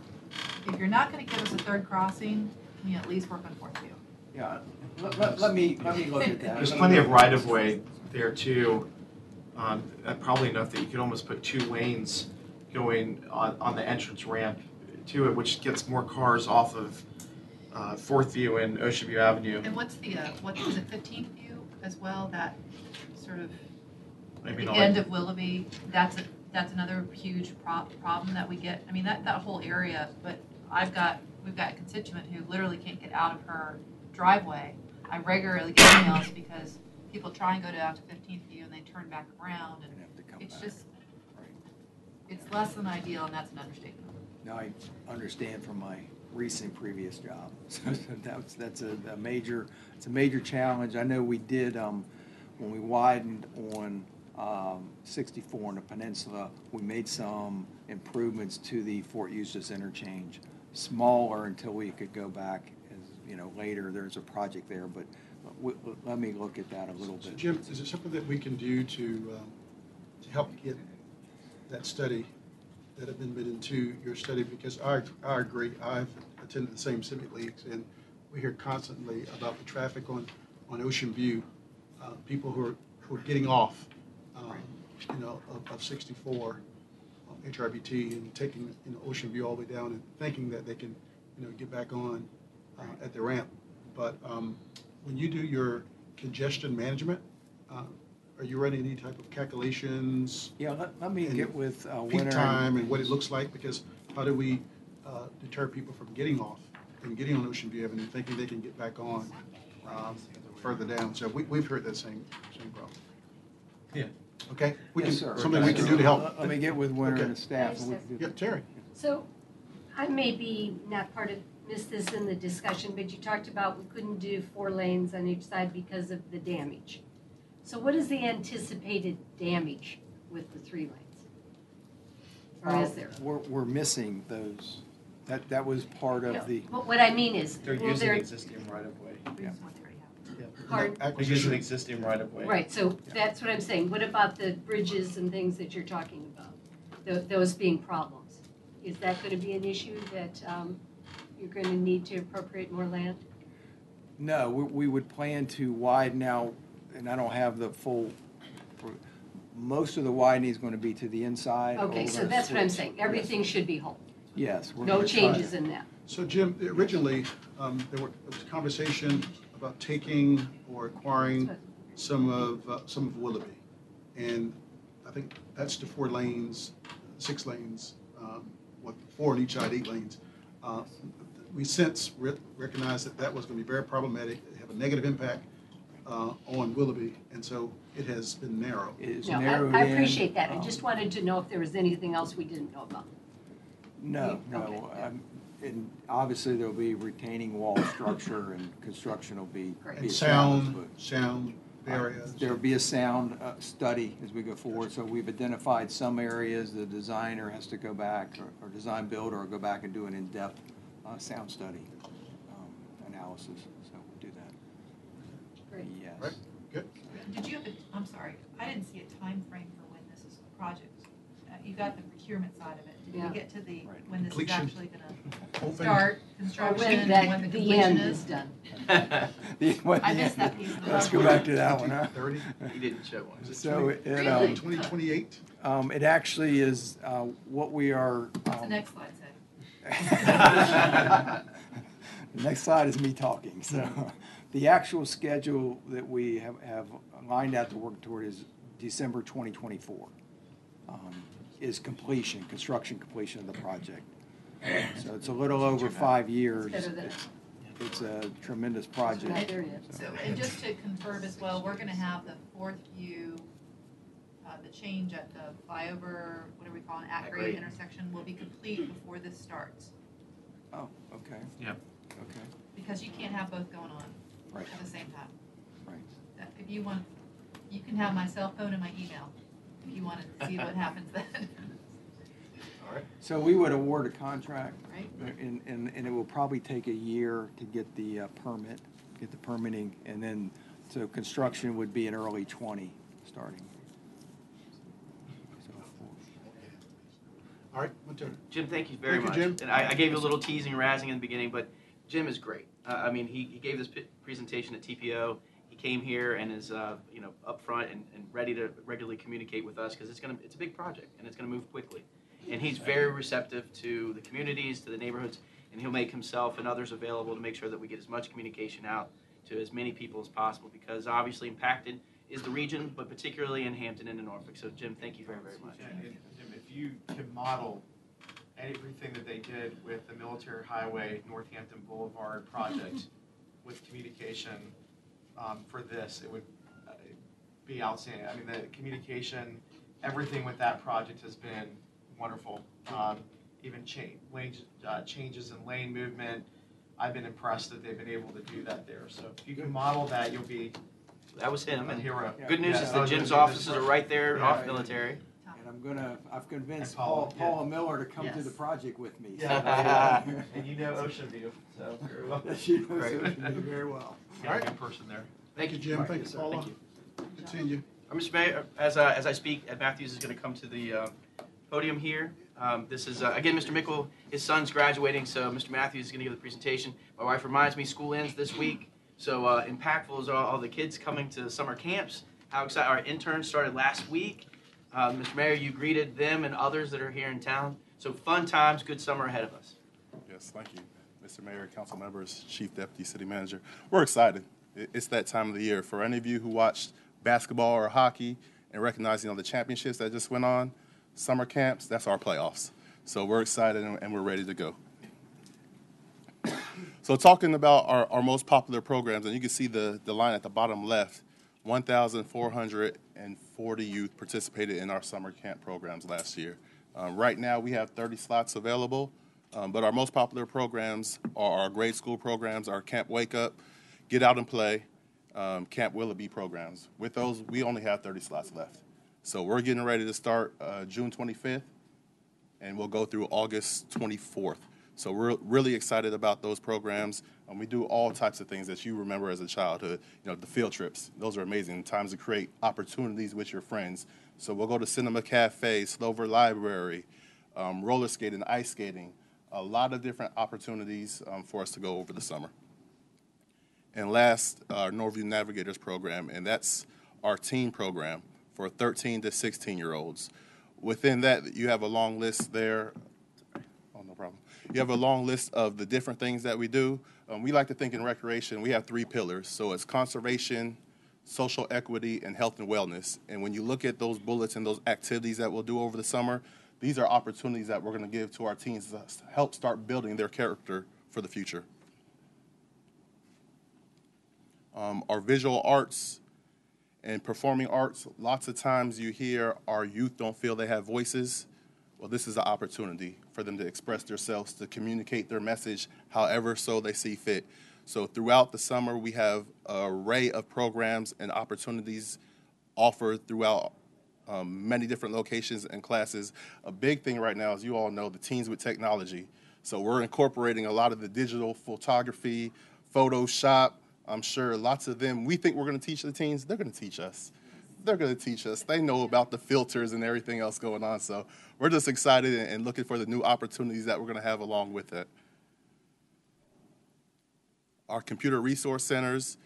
Speaker 7: if you're not gonna give us a third crossing, can you at least work on Fourth View?
Speaker 8: Yeah, let, let, let me, let me look at that.
Speaker 10: There's plenty of right-of-way there too. Um, Probably enough that you could almost put two lanes going on, on the entrance ramp to it, which gets more cars off of uh, Fourth View and Ocean View Avenue.
Speaker 7: And what's the, uh, what, is it Fifteenth View as well, that sort of, at
Speaker 10: Maybe
Speaker 7: the
Speaker 10: not
Speaker 7: end
Speaker 10: like,
Speaker 7: of Willoughby, that's a, that's another huge prob, problem that we get, I mean, that, that whole area, but I've got, we've got a constituent who literally can't get out of her driveway. I regularly get emails because people try and go down to Fifteenth View and they turn back around and
Speaker 8: have to come
Speaker 7: it's
Speaker 8: back.
Speaker 7: just,
Speaker 8: Right.
Speaker 7: it's less than ideal and that's an understatement.
Speaker 8: Now, I understand from my recent previous job. So that's, that's a, a major, it's a major challenge. I know we did, um, when we widened on, um, sixty-four in the peninsula, we made some improvements to the Fort Eustis interchange. Smaller until we could go back, as, you know, later, there's a project there, but let me look at that a little
Speaker 1: So
Speaker 8: bit.
Speaker 1: Jim, is there something that we can do to, um, to help get that study that have been been into your study? Because I, I agree, I've attended the same civic leagues, and we hear constantly about the traffic on, on Ocean View. Uh, people who are, who are getting off, um, you know, of, of sixty-four, um, HRBT, and taking, you know, Ocean View all the way down and thinking that they can, you know, get back on, uh, at the ramp. But, um, when you do your congestion management, uh, are you running any type of calculations,
Speaker 8: Yeah, let, let me
Speaker 1: And
Speaker 8: get with, uh, Wynter.
Speaker 1: peak
Speaker 8: and-
Speaker 1: time and what it looks like? Because how do we uh, deter people from getting off and getting on Ocean View Avenue, thinking they can get back on um, further down? So we, we've heard that same, same problem.
Speaker 10: Yeah.
Speaker 1: Okay? We
Speaker 8: Yes,
Speaker 1: can,
Speaker 8: sir.
Speaker 1: something we can do to help.
Speaker 8: Let- Let me get with Wynter and the staff. and we can do
Speaker 1: Yeah,
Speaker 8: that.
Speaker 1: Terry?
Speaker 9: So I may be not part of, missed this in the discussion, but you talked about we couldn't do four lanes on each side because of the damage. So what is the anticipated damage with the three lanes? Or is there?
Speaker 8: We're, we're missing those. That, that was part
Speaker 9: No,
Speaker 8: of the,
Speaker 9: But what I mean is,
Speaker 10: they're
Speaker 9: will
Speaker 10: using
Speaker 9: there,
Speaker 10: existing right-of-way.
Speaker 7: We just want there to happen.
Speaker 9: Pardon?
Speaker 10: They're using
Speaker 1: Acquisition,
Speaker 10: existing right-of-way.
Speaker 9: right, so that's what I'm saying. What about the bridges and things that you're talking about? Tho- Those being problems? Is that gonna be an issue that um, you're gonna need to appropriate more land?
Speaker 8: no, we, we would plan to widen out, and I don't have the full, most of the widening is gonna be to the inside.
Speaker 9: Okay,
Speaker 8: We're
Speaker 9: so
Speaker 8: gonna
Speaker 9: that's what I'm
Speaker 8: switch.
Speaker 9: saying. Everything should be whole.
Speaker 8: Yes. we're
Speaker 9: No
Speaker 8: gonna try
Speaker 9: changes
Speaker 8: to-
Speaker 9: in that.
Speaker 1: so Jim, originally, um, there were, there was a conversation about taking or acquiring some of, uh, some of Willoughby. And I think that's the four lanes, six lanes, um, what, four on each side, eight lanes. Uh, We since re- recognized that that was going to be very problematic, have a negative impact uh, on Willoughby, and so it has been narrowed.
Speaker 8: It is
Speaker 9: No,
Speaker 8: narrowed
Speaker 9: I, I
Speaker 8: in,
Speaker 9: appreciate that. I
Speaker 8: um,
Speaker 9: just wanted to know if there was anything else we didn't know about.
Speaker 8: No, no,
Speaker 9: Okay.
Speaker 8: um, and obviously there'll be retaining wall structure and construction will be.
Speaker 9: Great.
Speaker 8: be
Speaker 1: And
Speaker 8: established,
Speaker 1: sound,
Speaker 8: but-
Speaker 1: sound areas.
Speaker 8: There'll be a sound uh, study as we go forward, so we've identified some areas the designer has to go back, or- or design build, or go back and do an in-depth uh, sound study um, analysis, so we'll do that.
Speaker 9: Great.
Speaker 8: Yes.
Speaker 1: Right. Good.
Speaker 7: Did you have, a- I'm sorry, I didn't see a time frame for when this is a project. Uh, You got the procurement side of it. Did
Speaker 9: Yeah.
Speaker 7: you get to the,
Speaker 8: Right.
Speaker 7: when this is
Speaker 1: Completion.
Speaker 7: actually gonna
Speaker 1: Whole
Speaker 7: start
Speaker 9: Or
Speaker 7: construction
Speaker 9: when
Speaker 7: and
Speaker 9: that,
Speaker 7: when the
Speaker 9: the
Speaker 7: completion
Speaker 9: end
Speaker 7: is?
Speaker 9: is done.
Speaker 8: The- what
Speaker 7: I
Speaker 8: the
Speaker 7: missed
Speaker 8: end-
Speaker 7: that piece of the
Speaker 8: Let's go
Speaker 7: puzzle.
Speaker 8: back to that one, huh?
Speaker 1: Thirty?
Speaker 2: He didn't show one.
Speaker 8: So it,
Speaker 7: Really?
Speaker 8: um,
Speaker 1: Twenty twenty-eight?
Speaker 8: um, it actually is, uh, what we are.
Speaker 7: What's the
Speaker 8: um,
Speaker 7: next slide say?
Speaker 8: The next slide is me talking, so the actual schedule that we have, have lined out to work toward is December twenty twenty-four. um, Is completion, construction completion of the project. So it's a little over five years.
Speaker 9: Better than-
Speaker 8: It's a tremendous
Speaker 9: Right
Speaker 8: project.
Speaker 9: there it is.
Speaker 7: So, and just to confirm as well, we're gonna have the fourth view, uh, the change at the flyover, what are we call it, at
Speaker 2: At
Speaker 7: grade
Speaker 2: grade.
Speaker 7: intersection will be complete before this starts.
Speaker 8: Oh, okay.
Speaker 10: Yep.
Speaker 8: Okay,
Speaker 7: Because you can't have both going on
Speaker 8: right,
Speaker 7: at the same time.
Speaker 8: right.
Speaker 7: That- If you want, you can have my cell phone and my email, if you want to see what happens then, All right.
Speaker 8: So we would award a contract,
Speaker 7: right?
Speaker 8: and, and, and it will probably take a year to get the uh, permit, get the permitting, and then, so construction would be in early twenty, starting. So,
Speaker 1: All right, my turn.
Speaker 2: Jim, thank you very
Speaker 1: Thank you,
Speaker 2: much.
Speaker 1: Jim.
Speaker 2: And I, I gave you a little teasing, razzing in the beginning, but Jim is great. Uh, I mean, he, he gave this p- presentation at TPO. He came here and is, uh, you know, upfront and, and ready to regularly communicate with us because it's gonna, it's a big project and it's gonna move quickly. And he's very receptive to the communities, to the neighborhoods, and he'll make himself and others available to make sure that we get as much communication out to as many people as possible because obviously impacted is the region, but particularly in Hampton and in Norfolk. So Jim, thank you very, very much.
Speaker 10: Jim, if you can model everything that they did with the Military Highway Northampton Boulevard project with communication um, for this, it would uh, be outstanding. I mean, the communication, everything with that project has been wonderful. Um, Even cha- lane, uh, changes in lane movement, I've been impressed that they've been able to do that there. So if you can model that, you'll be
Speaker 2: That was him.
Speaker 10: a
Speaker 2: And
Speaker 10: hero.
Speaker 2: Good news
Speaker 10: Yeah.
Speaker 2: is
Speaker 10: Oh,
Speaker 2: that
Speaker 10: no,
Speaker 2: Jim's offices are right there
Speaker 10: Yeah.
Speaker 2: off military.
Speaker 8: And I'm gonna, I've convinced
Speaker 10: And Paula,
Speaker 8: Paul,
Speaker 10: yeah.
Speaker 8: Paula Miller to come to
Speaker 10: Yes.
Speaker 8: the project with me.
Speaker 2: Yeah.
Speaker 10: And you know Ocean View, so very well.
Speaker 8: She knows
Speaker 2: Great.
Speaker 8: Ocean View very well.
Speaker 10: Got a good person there.
Speaker 2: Thank you,
Speaker 1: Jim. Thank you,
Speaker 2: Yes, sir.
Speaker 1: Paula.
Speaker 2: Thank you.
Speaker 1: Good seeing you.
Speaker 2: Uh, Mr. Mayor, as, uh, as I speak, Ed Matthews is going to come to the uh, podium here. Um, This is, uh, again, Mr. Mickle, his son's graduating, so Mr. Matthews is going to give the presentation. My wife reminds me school ends this week, so uh, impactful is all all the kids coming to summer camps. How excited, our interns started last week. Uh, Mr. Mayor, you greeted them and others that are here in town. So fun times, good summer ahead of us.
Speaker 11: Yes, thank you, Mr. Mayor, council members, Chief Deputy City Manager. We're excited. It's that time of the year. For any of you who watched basketball or hockey and recognizing all the championships that just went on, summer camps, that's our playoffs. So we're excited and we're ready to go. So talking about our, our most popular programs, and you can see the, the line at the bottom left, 1,440 youth participated in our summer camp programs last year. Um, right now, we have 30 slots available, um, but our most popular programs are our grade school programs, our Camp Wake Up, Get Out and Play, um, Camp Willoughby programs. With those, we only have 30 slots left. So we're getting ready to start uh, June 25th, and we'll go through August 24th. So we're really excited about those programs. We do all types of things that you remember as a childhood. You know, the field trips; those are amazing. Times to create opportunities with your friends. So we'll go to Cinema Cafe, Slover Library, um, roller skating, ice skating. A lot of different opportunities um, for us to go over the summer. And last, our Norview Navigators program, and that's our teen program for 13 to 16 year olds. Within that, you have a long list there. Oh, no problem. You have a long list of the different things that we do. Um, we like to think in recreation, we have three pillars. So it's conservation, social equity, and health and wellness. And when you look at those bullets and those activities that we'll do over the summer, these are opportunities that we're going to give to our teens to help start building their character for the future. Um, our visual arts and performing arts, lots of times you hear our youth don't feel they have voices. Well, this is an opportunity for them to express themselves, to communicate their message however so they see fit. So throughout the summer, we have an array of programs and opportunities offered throughout um, many different locations and classes. A big thing right now, as you all know, the teens with technology. So we're incorporating a lot of the digital photography, Photoshop. I'm sure lots of them, we think we're going to teach the teens, they're going to teach us. They're going to teach us. They know about the filters and everything else going on. So we're just excited and- looking for the new opportunities that we're going to have along with it. Our computer resource centers,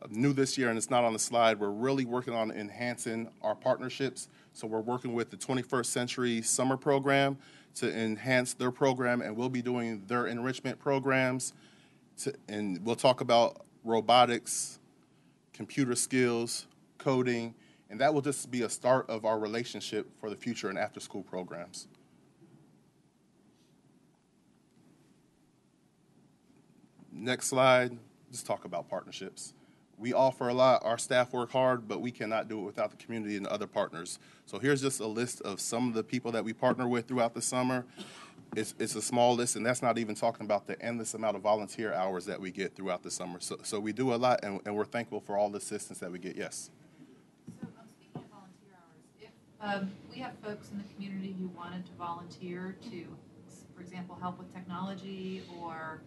Speaker 11: uh, new this year, and it's not on the slide, we're really working on enhancing our partnerships. So we're working with the 21st Century Summer Program to enhance their program, and we'll be doing their enrichment programs. To, and we'll talk about robotics, computer skills, coding, and that will just be a start of our relationship for the future and after school programs. next slide, just talk about partnerships. We offer a lot. Our staff work hard, but we cannot do it without the community and other partners. So here's just a list of some of the people that we partner with throughout the summer. It's, it's a small list, and that's not even talking about the endless amount of volunteer hours that we get throughout the summer. So, so we do a lot, and, and we're thankful for all the assistance that we get. Yes.
Speaker 7: So, um, speaking of volunteer hours, if, um, we have folks in the community who wanted to volunteer to, for example, help with technology or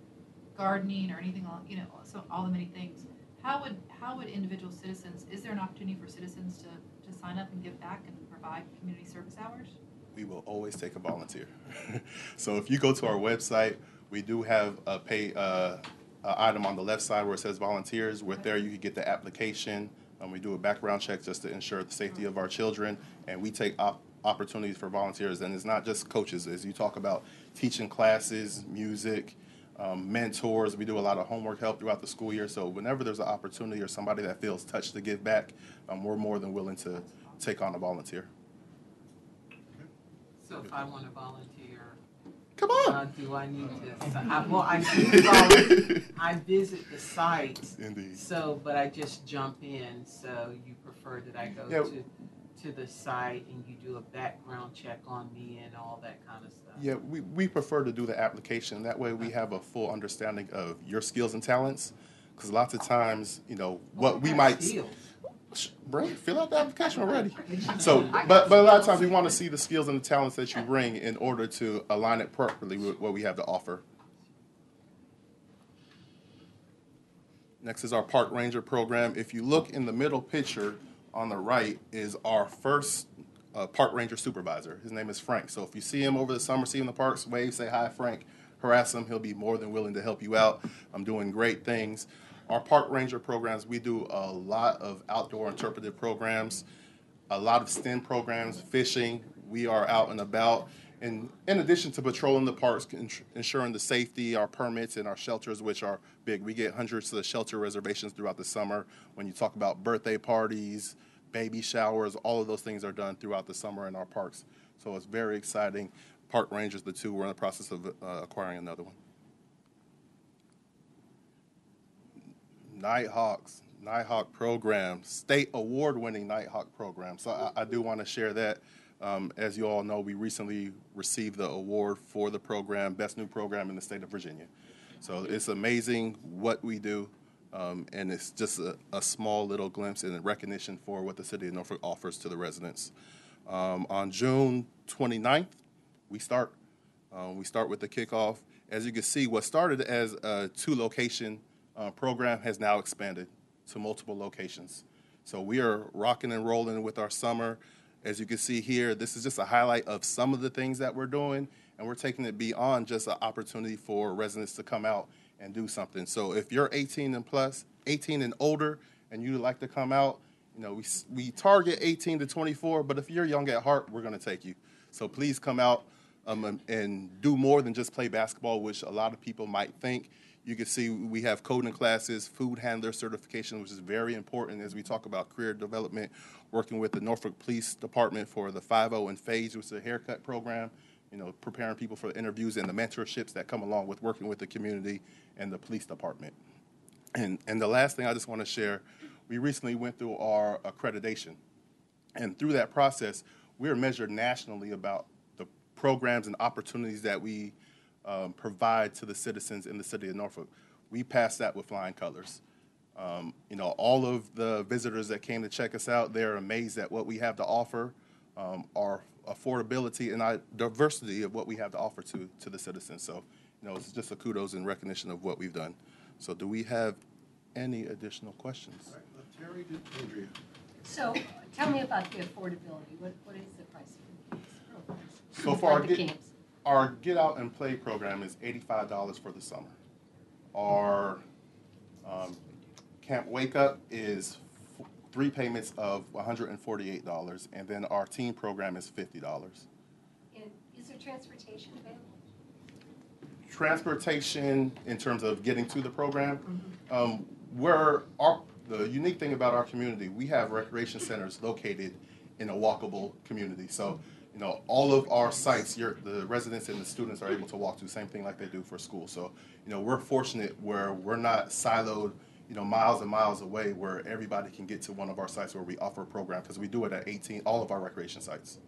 Speaker 7: gardening or anything, you know, so all the many things, how would, how would individual citizens, is there an opportunity for citizens to, to sign up and give back and provide community service hours?
Speaker 11: we will always take a volunteer. so if you go to our website, we do have a pay uh, a item on the left side where it says volunteers. With there, you can get the application. Um, we do a background check just to ensure the safety of our children, and we take op- opportunities for volunteers. And it's not just coaches. As you talk about teaching classes, music, um, mentors, we do a lot of homework help throughout the school year. So whenever there's an opportunity or somebody that feels touched to give back, um, we're more than willing to take on a volunteer.
Speaker 3: So if I want to volunteer,
Speaker 11: Come on.
Speaker 3: uh, do I need to, I, well, I do I visit the sites,
Speaker 11: Indeed.
Speaker 3: so, but I just jump in, so you prefer that I go
Speaker 11: Yeah.
Speaker 3: to, to the site and you do a background check on me and all that kind of stuff?
Speaker 11: Yeah, we, we prefer to do the application. That way we have a full understanding of your skills and talents. Because lots of times, you know, what we might.
Speaker 3: skills?
Speaker 11: Bring, fill out the application already. So, but, but a lot of times we want to see the skills and the talents that you bring in order to align it properly with what we have to offer. Next is our Park Ranger program. If you look in the middle picture on the right is our first uh, Park Ranger supervisor. His name is Frank. So if you see him over the summer, see him in the parks, wave, say hi, Frank. Harass him. He'll be more than willing to help you out. I'm doing great things. Our Park Ranger programs, we do a lot of outdoor interpretive programs, a lot of STEM programs, fishing. We are out and about. And in addition to patrolling the parks, ensuring the safety, our permits, and our shelters, which are big, we get hundreds of shelter reservations throughout the summer. When you talk about birthday parties, baby showers, all of those things are done throughout the summer in our parks. So it's very exciting. Park Rangers, the two, we're in the process of uh, acquiring another one. Nighthawks, Nighthawk program, state award winning Nighthawk program. So I, I do want to share that. Um, as you all know, we recently received the award for the program, best new program in the state of Virginia. So it's amazing what we do, um, and it's just a, a small little glimpse and recognition for what the city of Norfolk offers to the residents. Um, on June 29th, we start. Um, we start with the kickoff. As you can see, what started as a two location uh, program has now expanded to multiple locations. So we are rocking and rolling with our summer. As you can see here, this is just a highlight of some of the things that we're doing, and we're taking it beyond just an opportunity for residents to come out and do something. So if you're 18 and plus, 18 and older, and you'd like to come out, you know, we, we target 18 to 24, but if you're young at heart, we're going to take you. So please come out um, and do more than just play basketball, which a lot of people might think. You can see we have coding classes, food handler certification, which is very important as we talk about career development, working with the Norfolk Police Department for the 5.0 and phase, which is a haircut program, you know, preparing people for the interviews and the mentorships that come along with working with the community and the police department. And, and the last thing I just want to share, we recently went through our accreditation. And through that process, we are measured nationally about the programs and opportunities that we um, provide to the citizens in the city of Norfolk. We passed that with flying colors. Um, you know, all of the visitors that came to check us out, they're amazed at what we have to offer, um, our affordability and our diversity of what we have to offer to, to the citizens. So, you know, it's just a kudos and recognition of what we've done. So do we have any additional questions?
Speaker 1: All right, Terry, did Andria?
Speaker 9: So tell me about the affordability. What, what is the price for these programs?
Speaker 11: So far,
Speaker 9: Like the camps?
Speaker 11: Our Get Out and Play program is eighty-five dollars for the summer. Our um, Camp Wake Up is f- three payments of one hundred and forty-eight dollars, and then our teen program is fifty dollars.
Speaker 9: And is there transportation available?
Speaker 11: Transportation, in terms of getting to the program, um, where our the unique thing about our community, we have recreation centers located in a walkable community. So you know, all of our sites, your, the residents and the students are able to walk to, the same thing like they do for school. So, you know, we're fortunate where we're not siloed, you know, miles and miles away where everybody can get to one of our sites where we offer a program, because we do it at 18, all of our recreation sites.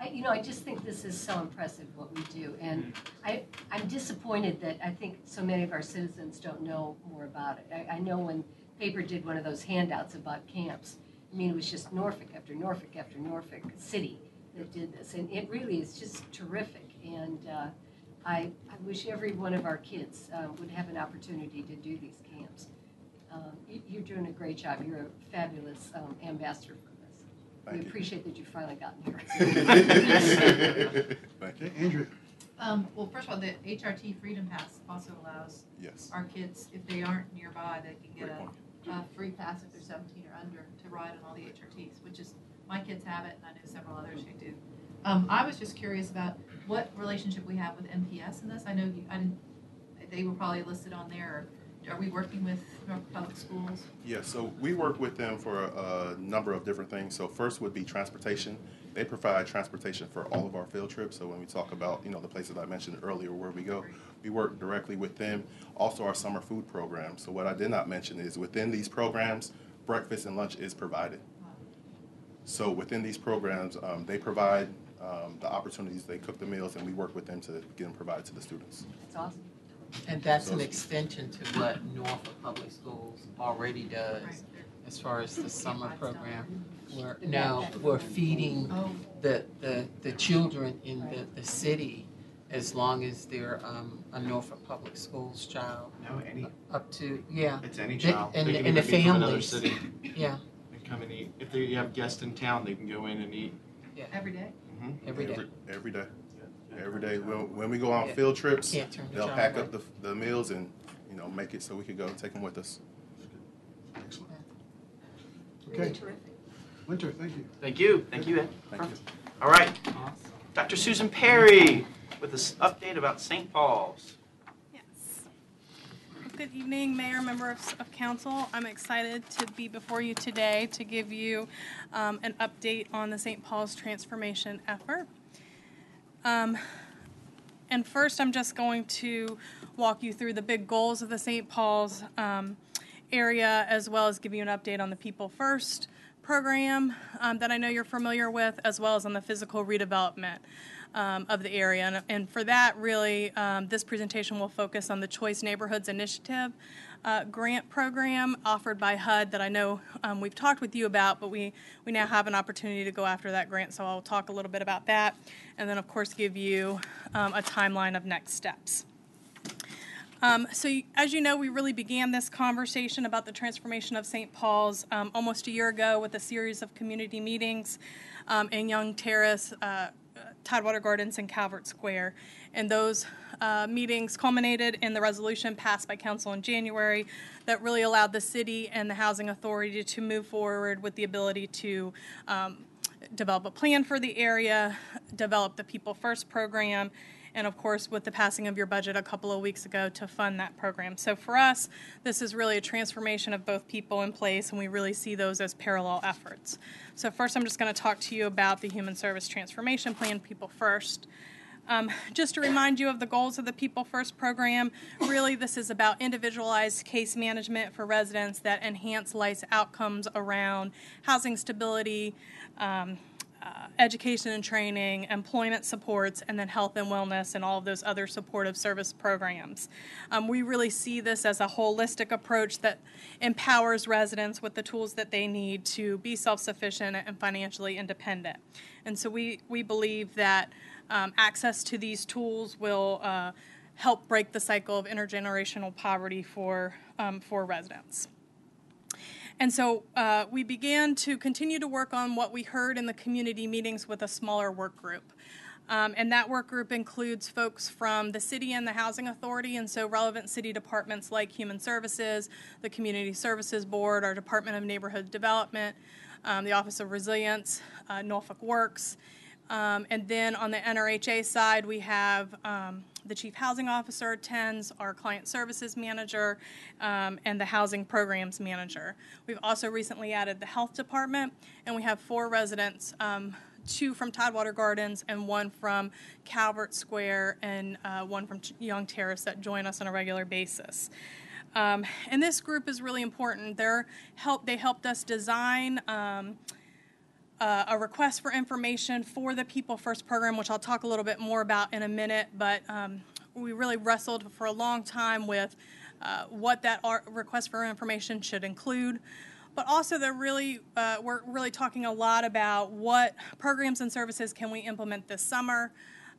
Speaker 9: I, you know, I just think this is so impressive what we do, and mm-hmm. I, I'm disappointed that I think so many of our citizens don't know more about it. I, I know when paper did one of those handouts about camps, I mean, it was just Norfolk after Norfolk after Norfolk city that did this, and it really is just terrific. And uh, I, I wish every one of our kids uh, would have an opportunity to do these camps. Um, you, you're doing a great job. You're a fabulous um, ambassador for this. We
Speaker 11: you.
Speaker 9: appreciate that you've finally gotten here.
Speaker 11: Thank you.
Speaker 1: Okay, Andria,
Speaker 7: Um, well, first of all, the HRT Freedom Pass also allows
Speaker 11: Yes.
Speaker 7: our kids, if they aren't nearby, they can get a, a free pass if they're seventeen or under to ride on all the HRTs, which is, my kids have it, and I know several others who do. Um, I was just curious about what relationship we have with NPS in this. I know you, I didn't, they were probably listed on there. Are we working with Public Schools?
Speaker 11: Yeah, so we work with them for a number of different things. So first would be transportation. They provide transportation for all of our field trips. So when we talk about, you know, the places I mentioned earlier where we go, we work directly with them. Also our summer food program. So what I did not mention is within these programs, breakfast and lunch is provided. So within these programs, um, they provide um, the opportunities, they cook the meals, and we work with them to get them provided to the students.
Speaker 9: It's awesome.
Speaker 12: And that's an extension to what Norfolk Public Schools already does as far as the summer program. We're, no, we're feeding
Speaker 7: Oh,
Speaker 12: the, the, the children in the, the city as long as they're, um, a Norfolk Public Schools child,
Speaker 10: No, any,
Speaker 12: up to, yeah,
Speaker 10: it's any child. They can
Speaker 12: and the
Speaker 10: be from another
Speaker 12: families.
Speaker 10: city.
Speaker 12: yeah,
Speaker 10: They come and eat. If they have guests in town, they can go in and eat. Yeah.
Speaker 7: every day? Mm-hmm.
Speaker 12: every day.
Speaker 11: Every day. Every day. When, when we go on
Speaker 12: Yeah.
Speaker 11: field trips,
Speaker 12: Can't turn the
Speaker 11: they'll pack up the, the meals and, you know, make it so we could go take them with us.
Speaker 1: excellent.
Speaker 9: Really
Speaker 1: Okay,
Speaker 9: terrific.
Speaker 1: Wynter, thank you.
Speaker 2: Thank you, thank you, Ed.
Speaker 11: Thank you.
Speaker 2: All right,
Speaker 12: Awesome.
Speaker 2: Dr. Susan Perry with this update about St. Paul's.
Speaker 13: Good evening, Mayor, members of council. I'm excited to be before you today to give you um, an update on the St. Paul's transformation effort. Um, And first, I'm just going to walk you through the big goals of the St. Paul's um, area, as well as give you an update on the People First program um, that I know you're familiar with, as well as on the physical redevelopment um, of the area. And, and for that, really, um, this presentation will focus on the Choice Neighborhoods Initiative uh, grant program offered by HUD that I know um, we've talked with you about, but we, we now have an opportunity to go after that grant. So I'll talk a little bit about that. And then, of course, give you um, a timeline of next steps. Um, so, as you know, we really began this conversation about the transformation of St. Paul's um, almost a year ago with a series of community meetings um, in Young Terrace, uh, Tidewater Gardens, and Calvert Square. And those uh, meetings culminated in the resolution passed by council in January that really allowed the city and the housing authority to move forward with the ability to um, develop a plan for the area, develop the People First program, and of course, with the passing of your budget a couple of weeks ago to fund that program. So for us, this is really a transformation of both people in place, and we really see those as parallel efforts. So first, I'm just going to talk to you about the Human Service Transformation Plan, People First. Um, just to remind you of the goals of the People First program, really this is about individualized case management for residents that enhance life's outcomes around housing stability, um, uh, education and training, employment supports, and then health and wellness and all of those other supportive service programs. Um, we really see this as a holistic approach that empowers residents with the tools that they need to be self sufficient and financially independent. And so we, we believe that um, access to these tools will uh, help break the cycle of intergenerational poverty for, um, for residents. And so uh, we began to continue to work on what we heard in the community meetings with a smaller work group. Um, and that work group includes folks from the city and the housing authority, and so relevant city departments like Human Services, the Community Services Board, our Department of Neighborhood Development, um, the Office of Resilience, uh, Norfolk Works. Um, and then on the NRHA side, we have um, the chief housing officer attends, our client services manager, um, and the housing programs manager. We've also recently added the health department, and we have four residents um, two from Tidewater Gardens and one from Calvert Square and uh, one from Young Terrace that join us on a regular basis. Um, and this group is really important. They're help. They helped us design. Um, uh, a request for information for the People First program, which I'll talk a little bit more about in a minute. But um, we really wrestled for a long time with uh, what that request for information should include. But also, they're really uh, we're really talking a lot about what programs and services can we implement this summer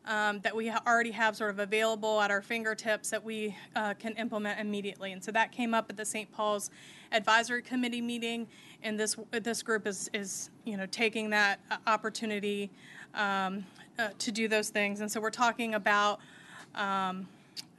Speaker 13: um, that we already have sort of available at our fingertips that we uh, can implement immediately. And so that came up at the St. Paul's Advisory Committee meeting, and this this group is is you know taking that uh, opportunity um, uh, to do those things. And so we're talking about. Um,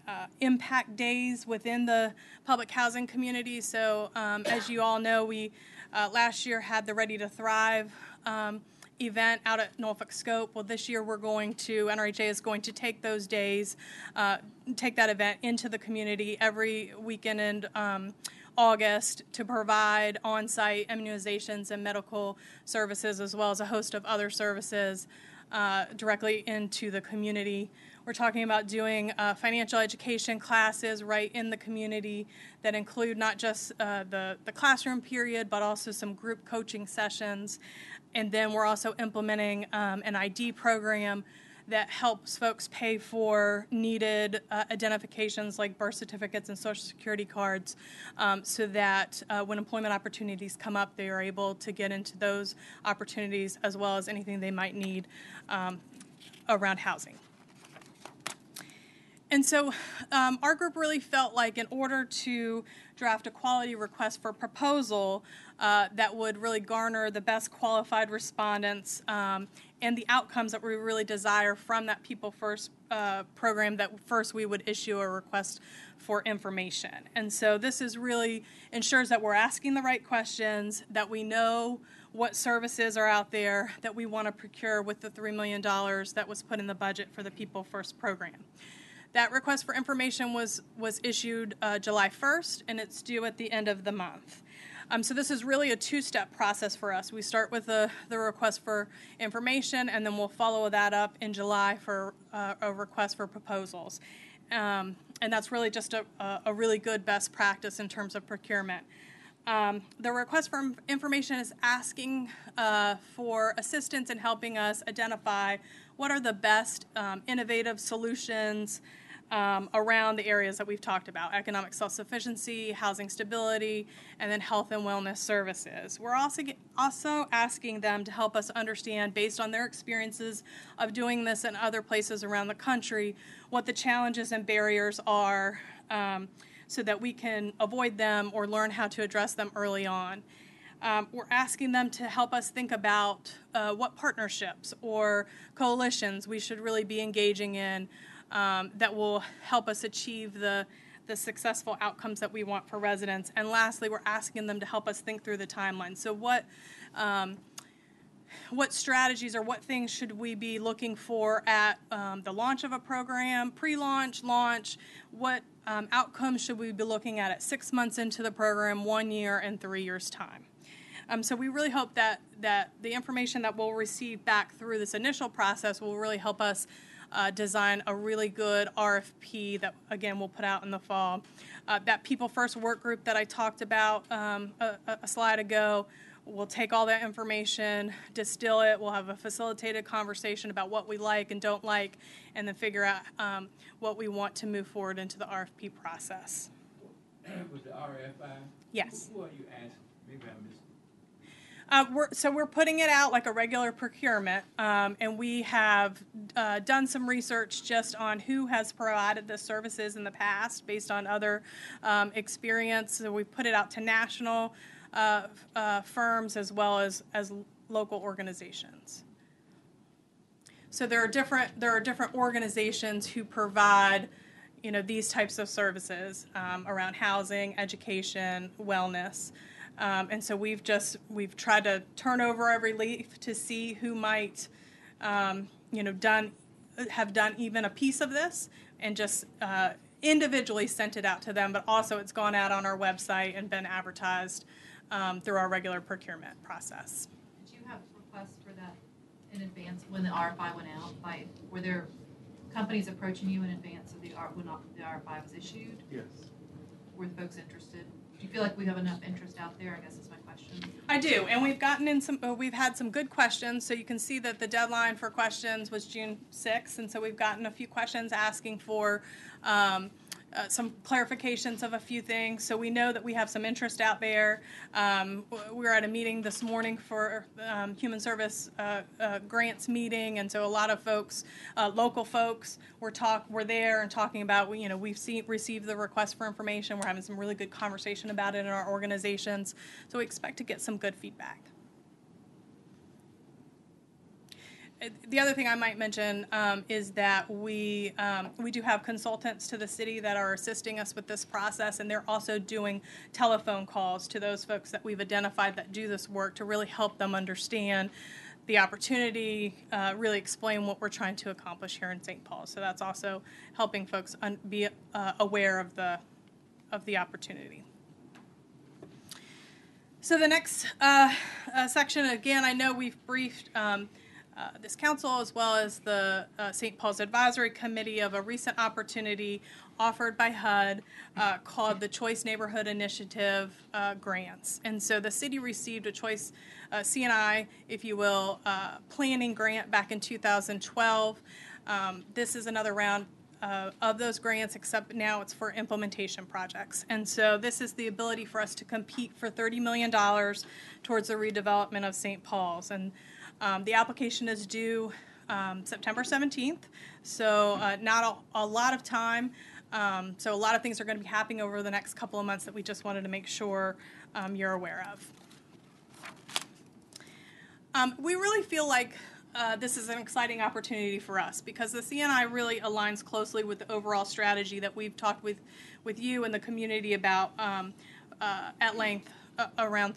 Speaker 13: uh, impact days within the public housing community. So, um, as you all know, we uh, last year had the Ready to Thrive um, event out at Norfolk Scope. Well, this year we're going to, NRHA is going to take those days, uh, take that event into the community every weekend in um, August to provide on site immunizations and medical services, as well as a host of other services uh, directly into the community. We're talking about doing uh, financial education classes right in the community that include not just uh, the, the classroom period, but also some group coaching sessions. And then we're also implementing um, an ID program that helps folks pay for needed uh, identifications like birth certificates and social security cards um, so that uh, when employment opportunities come up, they are able to get into those opportunities as well as anything they might need um, around housing. And so um, our group really felt like in order to draft a quality request for proposal uh, that would really garner the best qualified respondents um, and the outcomes that we really desire from that People First uh, program, that first we would issue a request for information. And so this is really ensures that we're asking the right questions, that we know what services are out there that we want to procure with the $3 million that was put in the budget for the People First program. That request for information was, was issued uh, July 1st, and it's due at the end of the month. Um, so this is really a two-step process for us. We start with the, the request for information, and then we'll follow that up in July for uh, a request for proposals. Um, and that's really just a, a, really good best practice in terms of procurement. Um, the request for information is asking uh, for assistance in helping us identify what are the best um, innovative solutions um, around the areas that we've talked about economic self sufficiency, housing stability, and then health and wellness services. We're also, also asking them to help us understand, based on their experiences of doing this in other places around the country, what the challenges and barriers are um, so that we can avoid them or learn how to address them early on. Um, we're asking them to help us think about uh, what partnerships or coalitions we should really be engaging in um, that will help us achieve the the successful outcomes that we want for residents. And lastly, we're asking them to help us think through the timeline. So what um, what strategies or what things should we be looking for at um, the launch of a program, pre-launch, launch? What um, outcomes should we be looking at at six months into the program, one year, and three years time? Um, so we really hope that that the information that we'll receive back through this initial process will really help us uh, design a really good RFP that, again, we'll put out in the fall. Uh, that People First work group that I talked about um, a, a slide ago, we'll take all that information, distill it, we'll have a facilitated conversation about what we like and don't like, and then figure out um, what we want to move forward into the RFP process.
Speaker 4: With the RFI?
Speaker 13: Yes.
Speaker 4: Who are you asking? Maybe I missed.
Speaker 13: Uh, we're, so we're putting it out like a regular procurement, um, and we have uh, done some research just on who has provided the services in the past based on other um, experience. So we put it out to national uh, uh, firms as well as as local organizations. So there are different there are different organizations who provide you know these types of services um, around housing, education, wellness. Um, and so we've just we've tried to turn over every leaf to see who might, um, you know, done have done even a piece of this, and just uh, individually sent it out to them. But also, it's gone out on our website and been advertised um, through our regular procurement process.
Speaker 7: Did you have requests for that in advance when the RFI went out? By, were there companies approaching you in advance of the, when the RFI was issued?
Speaker 1: Yes.
Speaker 7: Were folks interested? Do you feel like we have enough interest out there, I guess is my question.
Speaker 13: I do, and we've gotten in some, uh, we've had some good questions. So you can see that the deadline for questions was June 6th, and so we've gotten a few questions asking for um, uh, some clarifications of a few things. So we know that we have some interest out there. Um, we were at a meeting this morning for um, Human Service uh, uh, Grants meeting, and so a lot of folks, uh, local folks, were talk were there and talking about. You know, we've seen received the request for information. We're having some really good conversation about it in our organizations. So we expect to get some good feedback. Uh, The other thing I might mention um, is that we um, we do have consultants to the city that are assisting us with this process, and they're also doing telephone calls to those folks that we've identified that do this work to really help them understand the opportunity, uh, really explain what we're trying to accomplish here in St. Paul. So that's also helping folks un- be uh, aware of the of the opportunity. So the next uh, uh, section, again, I know we've briefed um, uh, this council as well as the uh, St. Paul's Advisory Committee of a recent opportunity offered by HUD uh, called the Choice Neighborhood Initiative uh, grants. And so the city received a Choice uh, CNI, if you will, planning grant back in 2012. Um, this is another round of those grants, except now it's for implementation projects. And so this is the ability for us to compete for $30 million towards the redevelopment of St. Paul's. And um, the application is due um, September 17th, so uh, not a, a lot of time. Um, so a lot of things are going to be happening over the next couple of months that we just wanted to make sure um, you're aware of. Um, we really feel like uh, this is an exciting opportunity for us because the CNI really aligns closely with the overall strategy that we've talked with, with you and the community about um, uh, at length uh, around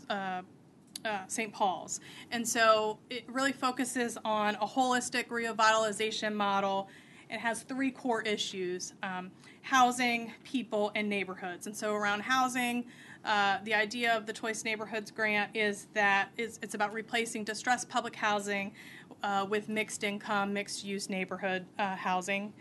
Speaker 13: uh, St. Paul's. And so it really focuses on a holistic revitalization model. It has three core issues um, housing, people, and neighborhoods. And so around housing, uh, the idea of the Choice Neighborhoods Grant is that it's, it's about replacing distressed public housing uh, with mixed income, mixed use neighborhood uh, housing.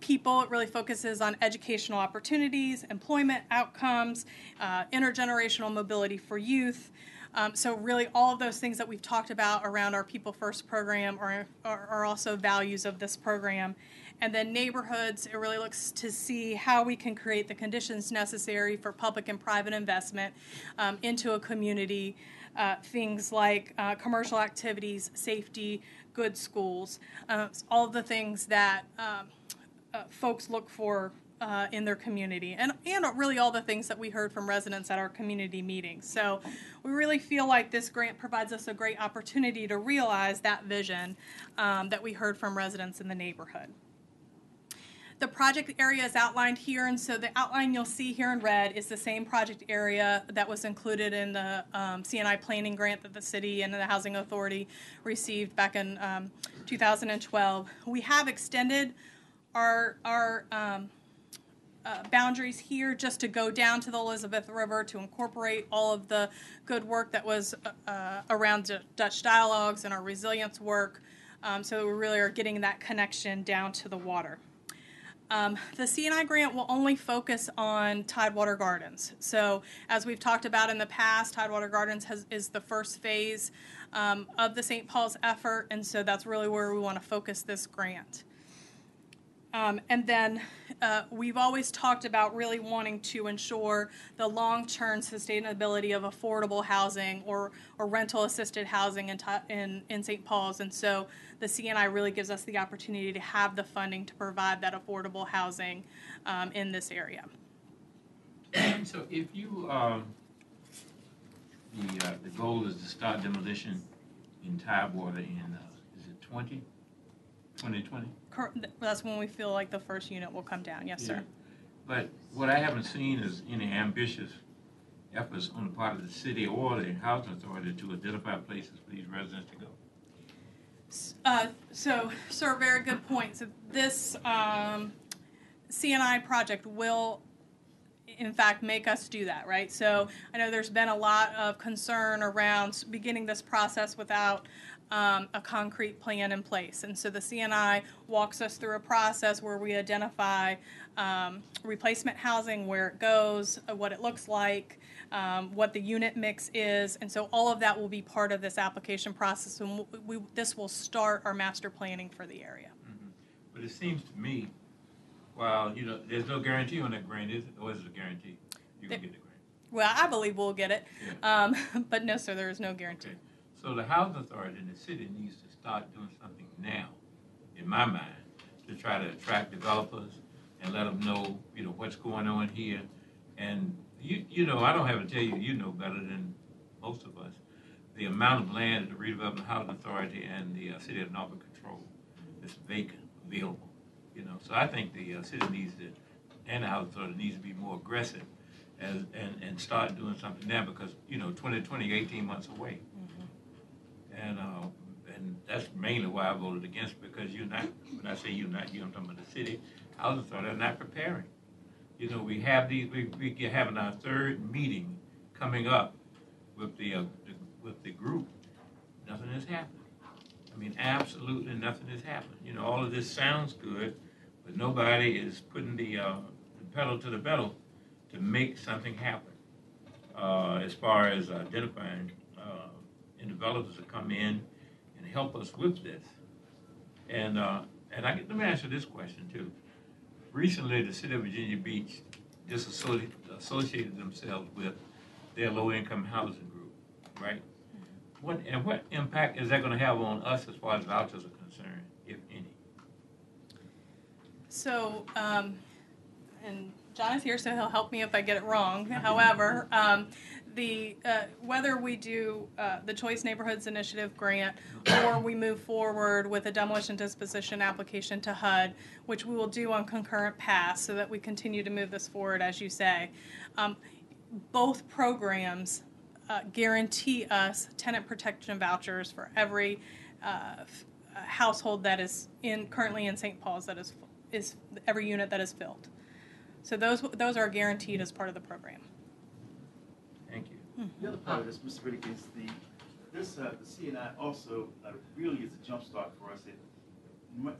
Speaker 13: People, it really focuses on educational opportunities, employment outcomes, uh, intergenerational mobility for youth. Um, so, really, all of those things that we've talked about around our People First program are, are, are also values of this program. And then neighborhoods, it really looks to see how we can create the conditions necessary for public and private investment um, into a community. Uh, things like uh, commercial activities, safety, good schools, uh, all the things that um, uh, folks look for uh, in their community, and and really all the things that we heard from residents at our community meetings. So we really feel like this grant provides us a great opportunity to realize that vision um, that we heard from residents in the neighborhood. The project area is outlined here, and so the outline you'll see here in red is the same project area that was included in the um, CNI planning grant that the city and the Housing Authority received back in um, 2012. We have extended our our um, uh, boundaries here just to go down to the Elizabeth River to incorporate all of the good work that was uh, around D- Dutch dialogues and our resilience work. Um, so we really are getting that connection down to the water. Um, the CNI grant will only focus on Tidewater Gardens. So, as we've talked about in the past, Tidewater Gardens has, is the first phase um, of the St. Paul's effort, and so that's really where we want to focus this grant. Um, and then uh, we've always talked about really wanting to ensure the long-term sustainability of affordable housing or, or rental assisted housing in, in, in St. Paul's. And so the CNI really gives us the opportunity to have the funding to provide that affordable housing um, in this area.
Speaker 4: So if you, um, the, uh, the goal is to start demolition in Tidewater in, uh, is it 20,
Speaker 13: 2020? That's when we feel like the first unit will come down, yes, sir.
Speaker 4: But what I haven't seen is any ambitious efforts on the part of the city or the housing authority to identify places for these residents to go.
Speaker 13: Uh, So, sir, very good point. So this um, CNI project will, in fact, make us do that, right? So I know there's been a lot of concern around beginning this process without um, a concrete plan in place. And so the CNI walks us through a process where we identify um, replacement housing, where it goes, uh, what it looks like, um, what the unit mix is, and so all of that will be part of this application process. And we, we, this will start our master planning for the area.
Speaker 4: But it seems to me, well, you know, there's no guarantee on that grant, is it? Or is it a guarantee? You can get the grant.
Speaker 13: Well, I believe we'll get it, um, but no, sir, there is no guarantee.
Speaker 4: Okay. So the housing authority in the city needs to start doing something now, in my mind, to try to attract developers and let them know, you know, what's going on here. And you, you know, I don't have to tell you, you know better than most of us, the amount of land that the redevelopment housing authority and the uh, city of Norfolk control that's vacant, available, you know. So I think the uh, city needs to, and the housing authority needs to be more aggressive as, and, and start doing something now because, you know, 2020, 18 months away. And, uh, and that's mainly why I voted against, because you're not, when I say you're not, you, I'm talking about the city, housing authority are not preparing. You know, we have these, we, we having our third meeting coming up with the, uh, the- with the group. Nothing has happened. I mean, absolutely nothing has happened. You know, all of this sounds good, but nobody is putting the, uh, the pedal to the metal to make something happen. Uh, as far as identifying, and developers to come in and help us with this. And, uh, and I, get- let me answer this question too. Recently, the city of Virginia Beach disassociated, associated themselves with their low-income housing group, right? What, and what impact is that gonna have on us as far as vouchers are concerned, if any?
Speaker 13: So, um, and John is here, so he'll help me if I get it wrong. However, um, the uh, whether we do uh, the Choice Neighborhoods Initiative grant or we move forward with a demolition disposition application to HUD, which we will do on concurrent paths, so that we continue to move this forward, as you say. Um, both programs uh, guarantee us tenant protection vouchers for every uh, f- uh, household that is in currently in St. Paul's that is is every unit that is filled. So those those are guaranteed as part of the program.
Speaker 14: The other part of this, Mr. Riddick, is the, this, uh, the CNI also uh, really is a jumpstart for us. It-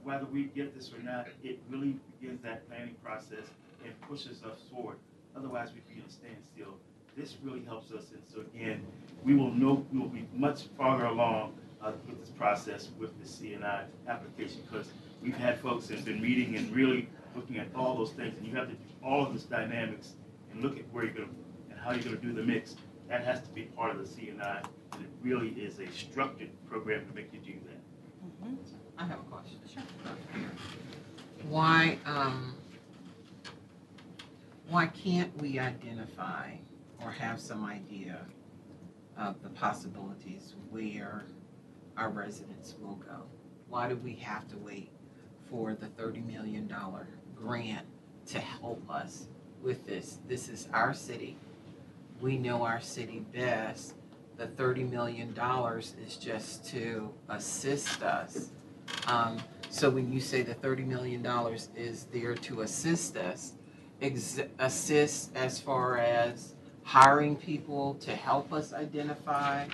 Speaker 14: Whether we get this or not, it really begins that planning process and pushes us forward. Otherwise, we'd be in a standstill. This really helps us, and so again, we will know, we will be much farther along uh, with this process with the CNI application, because we've had folks that have been meeting and really looking at all those things, and you have to do all of this dynamics and look at where you're gonna, and how you're gonna do the mix. That has to be part of the CNI, and it really is a structured program to make you do that.
Speaker 12: I have a question. Sure. Why, um, why can't we identify or have some idea of the possibilities where our residents will go? Why do we have to wait for the thirty million dollar grant to help us with this? This is our city. We know our city best. The thirty million dollars is just to assist us. Um, so when you say the thirty million dollars is there to assist us, ex- assist as far as hiring people to help us identify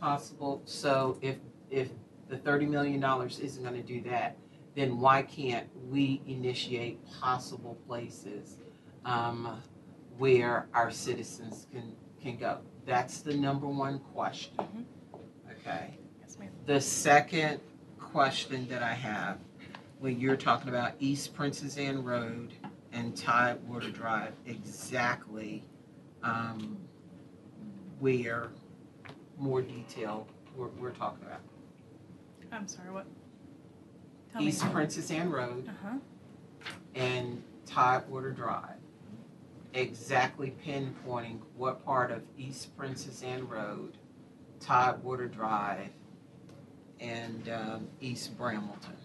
Speaker 12: possible, so if, if the thirty million dollars isn't gonna do that, then why can't we initiate possible places, um, where our citizens can, can go? That's the number one question. Okay?
Speaker 13: Yes, ma'am.
Speaker 12: The second question that I have, when you're talking about East Princess Anne Road and Tidewater Drive, exactly um, where, more detail, we're, we're talking about.
Speaker 13: I'm sorry. What? Tell me.
Speaker 12: East Princess Anne Road
Speaker 13: Uh huh.
Speaker 12: and Tidewater Drive. Exactly pinpointing what part of East Princess Anne Road, Tidewater Drive, and um, East Bramilton.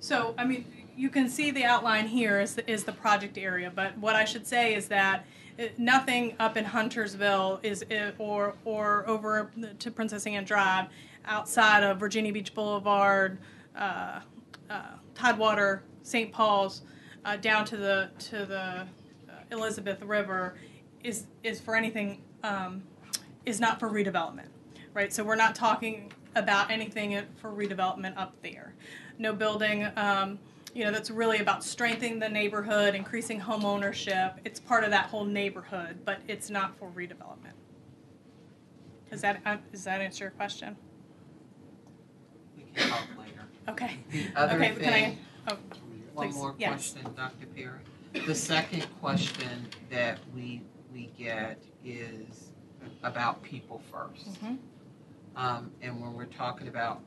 Speaker 13: So, I mean, you can see the outline here is the, is the project area, but what I should say is that nothing up in Huntersville is uh, or or over to Princess Anne Drive outside of Virginia Beach Boulevard, uh, uh, Tidewater, St. Paul's, uh, down to the to the uh, Elizabeth River is is for anything um, is not for redevelopment. right? So we're not talking about anything for redevelopment up there. No building, um, you know, that's really about strengthening the neighborhood, increasing home ownership. It's part of that whole neighborhood, but it's not for redevelopment. Does that, uh, does that answer your question?
Speaker 12: We can talk later.
Speaker 13: Okay.
Speaker 12: The other
Speaker 13: Okay, can I- oh,
Speaker 12: one
Speaker 13: please,
Speaker 12: more
Speaker 13: yes.
Speaker 12: question, Dr. Perry. The second question that we, we get is about people first.
Speaker 13: Mhm.
Speaker 12: Um, and when we're talking about,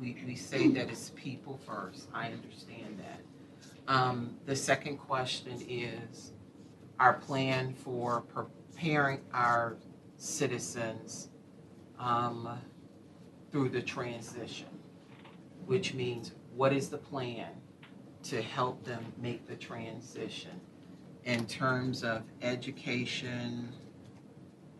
Speaker 12: we, we say that it's people first, I understand that. Um, the second question is our plan for preparing our citizens, um, through the transition, which means what is the plan to help them make the transition in terms of education,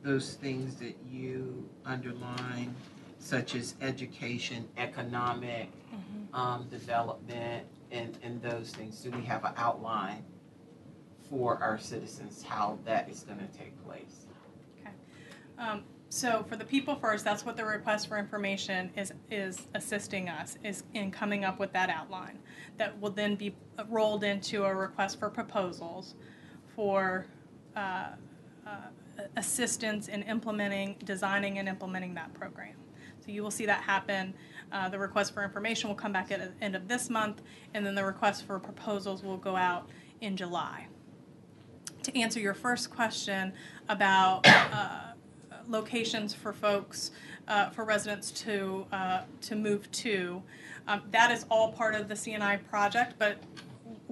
Speaker 12: those things that you underline, such as education, economic
Speaker 13: Mhm.
Speaker 12: um, development, and, and those things? Do we have an outline for our citizens how that is going to take place?
Speaker 13: Um, so for the people first, that's what the request for information is is assisting us is in coming up with that outline that will then be rolled into a request for proposals for uh, uh, assistance in implementing, designing, and implementing that program. So you will see that happen. Uh, the request for information will come back at the end of this month, and then the request for proposals will go out in July. To answer your first question about uh, locations for folks, uh, for residents to, uh, to move to. Um, that is all part of the CNI project, but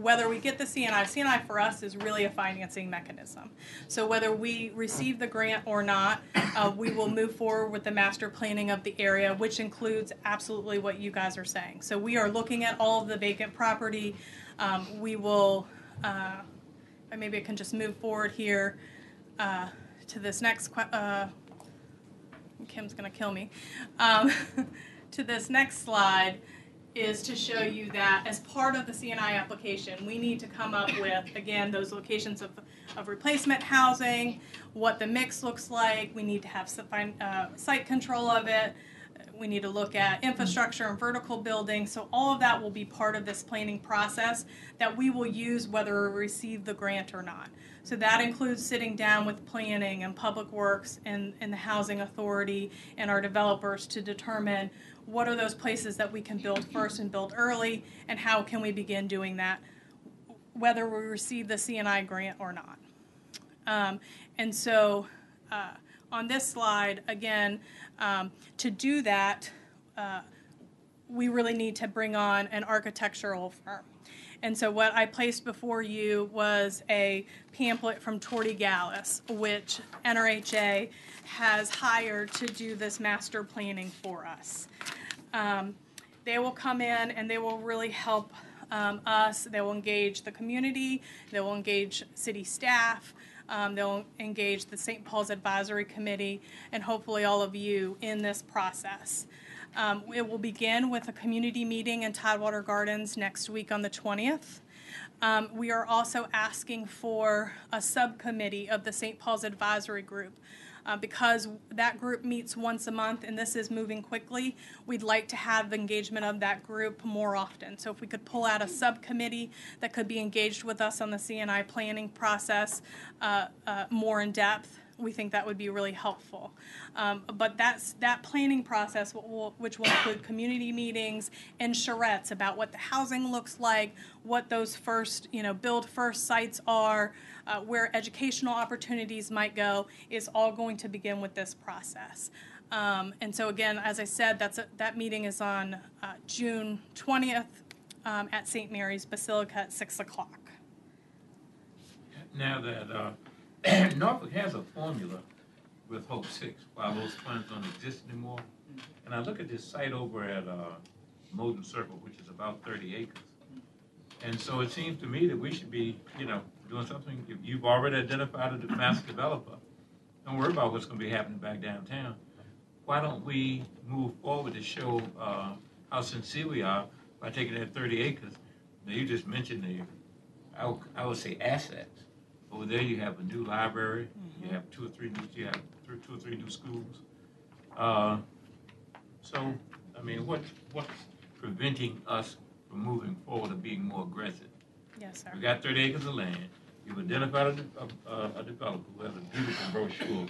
Speaker 13: whether we get the CNI, CNI for us is really a financing mechanism. So whether we receive the grant or not, uh, we will move forward with the master planning of the area, which includes absolutely what you guys are saying. So we are looking at all of the vacant property. Um, we will, uh, maybe I can just move forward here uh, to this next uh, Kim's gonna kill me. Um, to this next slide is to show you that as part of the CNI application, we need to come up with, again, those locations of, of replacement housing, what the mix looks like, we need to have uh, site control of it, we need to look at infrastructure and vertical building, so all of that will be part of this planning process that we will use whether we receive the grant or not. So that includes sitting down with planning and public works and, and the housing authority and our developers to determine what are those places that we can build first and build early and how can we begin doing that whether we receive the CNI grant or not. Um, and so uh, on this slide, again, um, to do that, uh, we really need to bring on an architectural firm. And so what I placed before you was a pamphlet from Torti Gallas, which NRHA has hired to do this master planning for us. Um, they will come in and they will really help um, us. They will engage the community. They will engage city staff. Um, they'll engage the St. Paul's Advisory Committee and hopefully all of you in this process. Um, it will begin with a community meeting in Tidewater Gardens next week on the 20th. Um, we are also asking for a subcommittee of the St. Paul's Advisory Group. Uh, because that group meets once a month and this is moving quickly, we'd like to have engagement of that group more often. So if we could pull out a subcommittee that could be engaged with us on the CNI planning process uh, uh, more in depth, we think that would be really helpful. Um, but that's that planning process, will- which will include community meetings and charrettes about what the housing looks like, what those first, you know, build first sites are, uh, where educational opportunities might go, is all going to begin with this process. Um, and so again, as I said, that's a, that meeting is on uh, June 20th um, at St. Mary's Basilica at six o'clock.
Speaker 4: Now that uh, Norfolk has a formula with Hope Six, while those funds don't exist anymore, and I look at this site over at uh, Moton Circle, which is about 30 acres. And so it seems to me that we should be, you know, doing something. If you've already identified a master developer, don't worry about what's going to be happening back downtown. Why don't we move forward to show uh, how sincere we are by taking that 30 acres? Now, you just mentioned the, I would, I would say assets. Over there, you have a new library, you have two or three new, you have three, two or three new schools. Uh, so, I mean, what, what's preventing us from moving forward and being more aggressive?
Speaker 13: Yes, sir.
Speaker 4: We got thirty acres of land, you've identified a, a, a- a developer who has a beautiful brochure.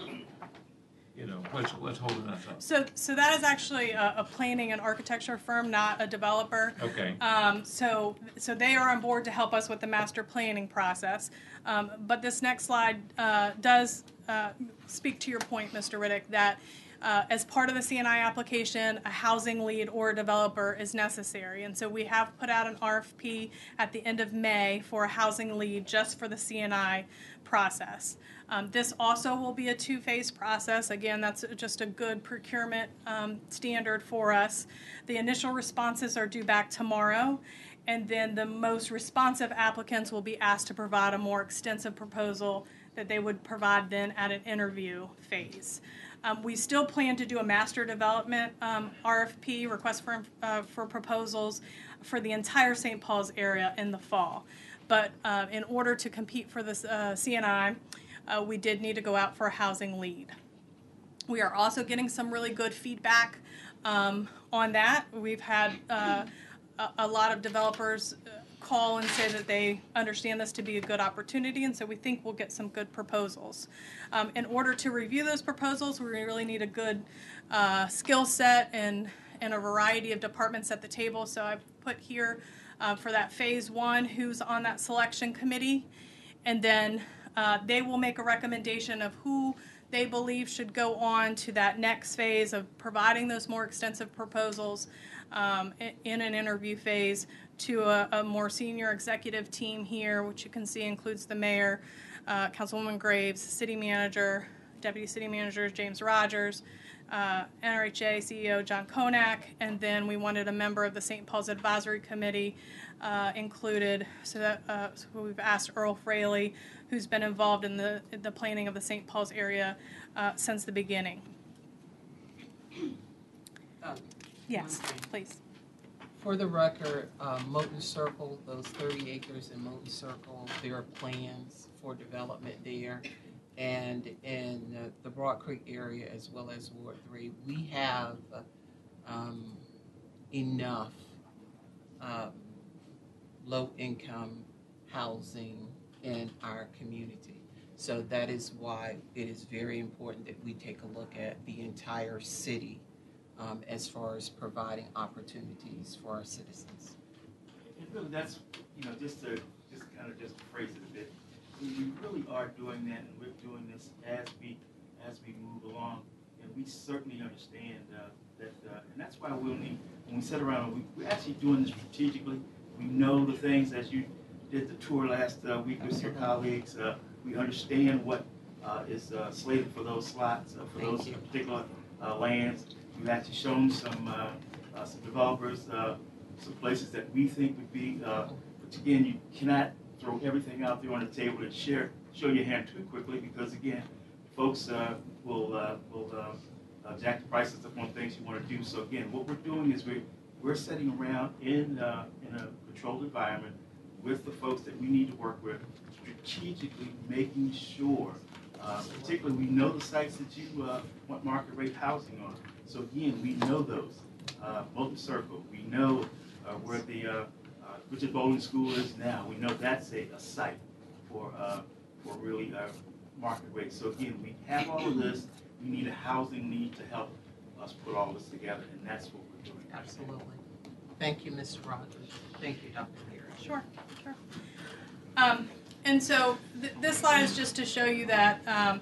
Speaker 4: You know, what's, what's holding us up?
Speaker 13: So, so that is actually a, a planning and architecture firm, not a developer.
Speaker 4: Okay,
Speaker 13: Um, so, so they are on board to help us with the master planning process. Um, but this next slide uh, does uh, speak to your point, Mr. Riddick, that uh, as part of the CNI application, a housing lead or developer is necessary. And so we have put out an RFP at the end of May for a housing lead just for the CNI process. Um, this also will be a two-phase process. Again, that's just a good procurement um, standard for us. The initial responses are due back tomorrow, and then the most responsive applicants will be asked to provide a more extensive proposal that they would provide then at an interview phase. Um, we still plan to do a master development um, RFP, request for, uh, for proposals, for the entire St. Paul's area in the fall. But uh, in order to compete for this uh, CNI, uh, we did need to go out for a housing lead. We are also getting some really good feedback um, on that. We've had uh, a, lot of developers uh, call and say that they understand this to be a good opportunity, and so we think we'll get some good proposals. Um, in order to review those proposals, we really need a good uh, skill set and, and a variety of departments at the table. So I've put here uh, for that phase one who's on that selection committee, and then uh, they will make a recommendation of who they believe should go on to that next phase of providing those more extensive proposals um, in an interview phase to a, a more senior executive team here, which you can see includes the mayor, uh, Councilwoman Graves, city manager, deputy city manager James Rogers, uh, NRHA CEO John Kownack, and then we wanted a member of the St. Paul's Advisory Committee uh, included. So that uh, so we've asked Earl Fraley, who's been involved in the the planning of the St. Paul's area uh, since the beginning.
Speaker 12: Um,
Speaker 13: Yes, please.
Speaker 12: For the record, uh, Moton Circle, those thirty acres in Moton Circle, there are plans for development there. And in uh, the Broad Creek area as well as Ward Three, we have, um, enough, um, low-income housing in our community. So that is why it is very important that we take a look at the entire city um, as far as providing opportunities for our citizens.
Speaker 14: And really, that's, you know, just to, just kind of just phrase it a bit, we we really are doing that, and we're doing this as we, as we move along. And we certainly understand uh, that, uh, and that's why we'll need, when we sit around, we, we're actually doing this strategically. We know the things, as you did the tour last uh, week with your colleagues, uh, we understand what uh, is uh, slated for those slots, uh, for
Speaker 12: Thank
Speaker 14: those
Speaker 12: you.
Speaker 14: particular uh, lands. We've actually shown some, uh, uh, some developers, uh, some places that we think would be, but again, you cannot throw everything out there on the table and share, show your hand too quickly, because again, folks will, will jack the prices up on things you want to do. So again, what we're doing is we're, we're sitting around in, in a controlled environment with the folks that we need to work with, strategically making sure, uh, particularly, we know the sites that you uh, want market rate housing on. So again, we know those. Uh, Moton Circle, we know uh, where the uh, uh, Richard Bowling School is now. We know that's a, a site for, uh, for really uh, market rate. So again, we have all of this. We need a housing need to help us put all this together, and that's what we're doing.
Speaker 12: Absolutely. Thank you, Mr. Rogers. Thank you, Dr. Leary.
Speaker 13: Sure, sure. Um, and so th- this slide is just to show you that um,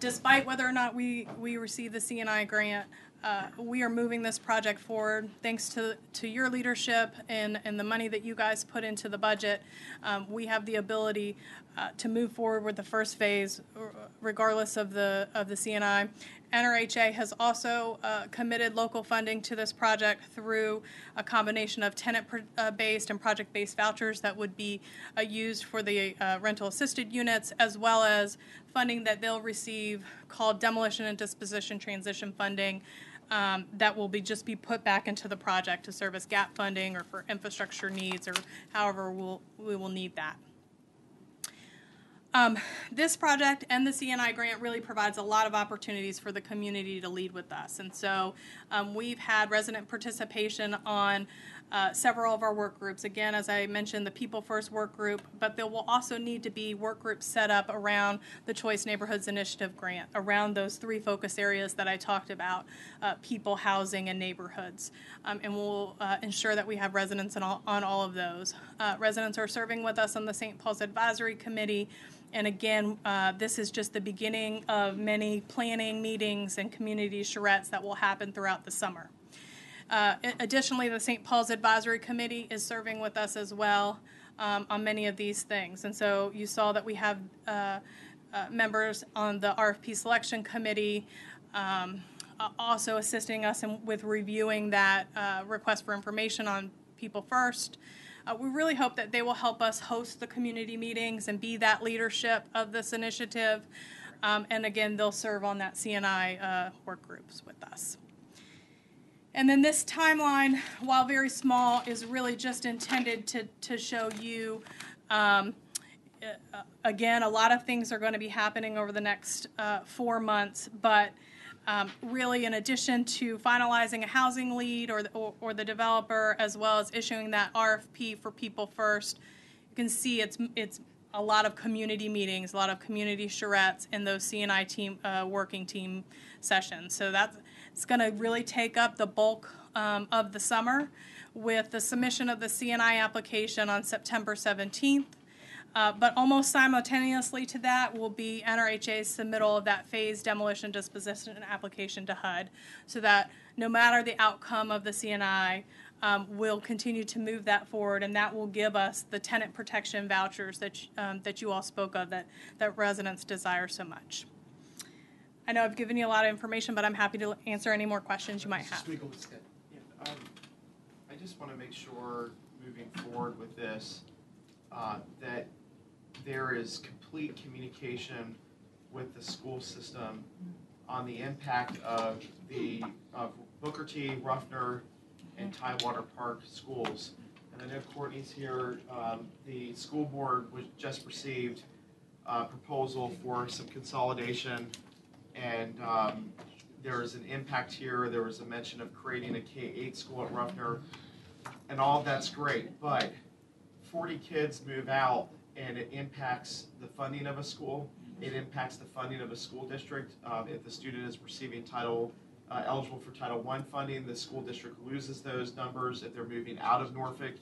Speaker 13: despite whether or not we, we receive the CNI grant, uh, we are moving this project forward thanks to, to your leadership and, and the money that you guys put into the budget. Um, we have the ability uh, to move forward with the first phase regardless of the, of the CNI. NRHA has also uh, committed local funding to this project through a combination of tenant-based and project-based vouchers that would be uh, used for the uh, rental-assisted units, as well as funding that they'll receive called demolition and disposition transition funding um, that will be just be put back into the project to serve as gap funding or for infrastructure needs or however we'll, we will need that. Um, this project and the CNI grant really provides a lot of opportunities for the community to lead with us. And so um, we've had resident participation on uh, several of our work groups. Again, as I mentioned, the People First work group, but there will also need to be work groups set up around the Choice Neighborhoods Initiative grant, around those three focus areas that I talked about uh, people, housing, and neighborhoods. Um, and we'll uh, ensure that we have residents all, on all of those. Uh, residents are serving with us on the St. Paul's Advisory Committee. And again, uh, this is just the beginning of many planning meetings and community charrettes that will happen throughout the summer. Uh, additionally, the St. Paul's Advisory Committee is serving with us as well um, on many of these things. And so you saw that we have uh, uh, members on the RFP Selection Committee um, also assisting us in, with reviewing that uh, request for information on People First. Uh, we really hope that they will help us host the community meetings and be that leadership of this initiative. Um, and again, they'll serve on that CNI uh, work groups with us. And then this timeline, while very small, is really just intended to, to show you, um, uh, again, a lot of things are going to be happening over the next uh, four months, but um, really, in addition to finalizing a housing lead or the, or, or the developer, as well as issuing that RFP for People First, you can see it's it's a lot of community meetings, a lot of community charrettes in those CNI team uh, working team sessions. So that's it's going to really take up the bulk um, of the summer with the submission of the CNI application on September 17th. Uh, but almost simultaneously to that will be NRHA's submittal of that phase demolition disposition application to HUD so that no matter the outcome of the CNI, um, we'll continue to move that forward, and that will give us the tenant protection vouchers that, um, that you all spoke of that, that residents desire so much. I know I've given you a lot of information, but I'm happy to answer any more questions you might have.
Speaker 10: Um, I just want to make sure, moving forward with this, uh, that there is complete communication with the school system on the impact of the, of Booker T, Ruffner, and Tidewater Park schools. And I know Courtney's here, um, the school board was just received a proposal for some consolidation and um, there is an impact here. There was a mention of creating a K-8 school at Ruffner, and all that's great. But 40 kids move out, and it impacts the funding of a school. It impacts the funding of a school district. Um, if the student is receiving Title uh, eligible for Title I funding, the school district loses those numbers. If they're moving out of Norfolk,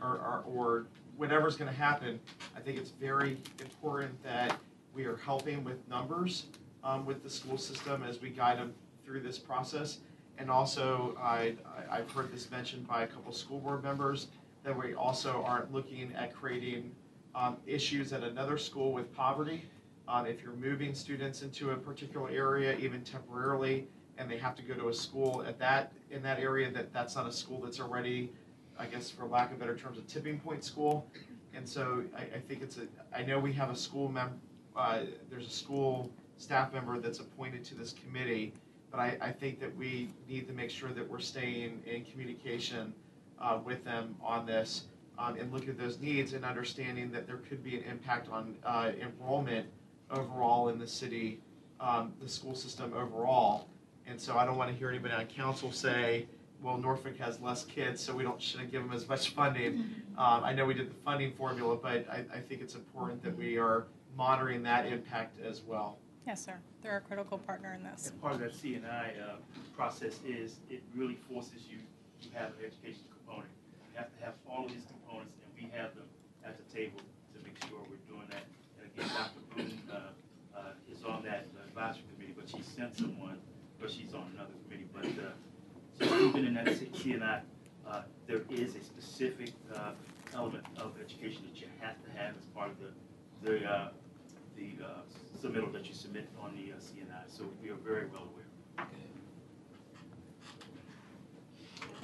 Speaker 10: or, or, or whatever's going to happen, I think it's very important that we are helping with numbers um, with the school system as we guide them through this process. And also, I, I've heard this mentioned by a couple school board members, that we also aren't looking at creating um, issues at another school with poverty. Um, if you're moving students into a particular area, even temporarily, and they have to go to a school at that, in that area, that that's not a school that's already, I guess for lack of better terms, a tipping point school. And so I, I think it's a, I know we have a school mem, uh, there's a school staff member that's appointed to this committee, but I, I think that we need to make sure that we're staying in communication uh, with them on this um, and look at those needs and understanding that there could be an impact on uh, enrollment overall in the city, um, the school system overall. And so I don't want to hear anybody on council say, well, Norfolk has less kids, so we don't shouldn't give them as much funding. Um, I know we did the funding formula, but I, I think it's important that we are monitoring that impact as well.
Speaker 13: Yes, sir. They're a critical partner in this.
Speaker 14: And part of that CNI uh, process is it really forces you to have an education component. You have to have all of these components, and we have them at the table to make sure we're doing that. And again, Dr. Boone uh, uh, is on that advisory committee, but she sent someone, but she's on another committee. But uh, so even in that CNI, uh, there is a specific uh, element of education that you have to have as part of the the the submittal that you submit on the uh, CNI, so we are very well aware.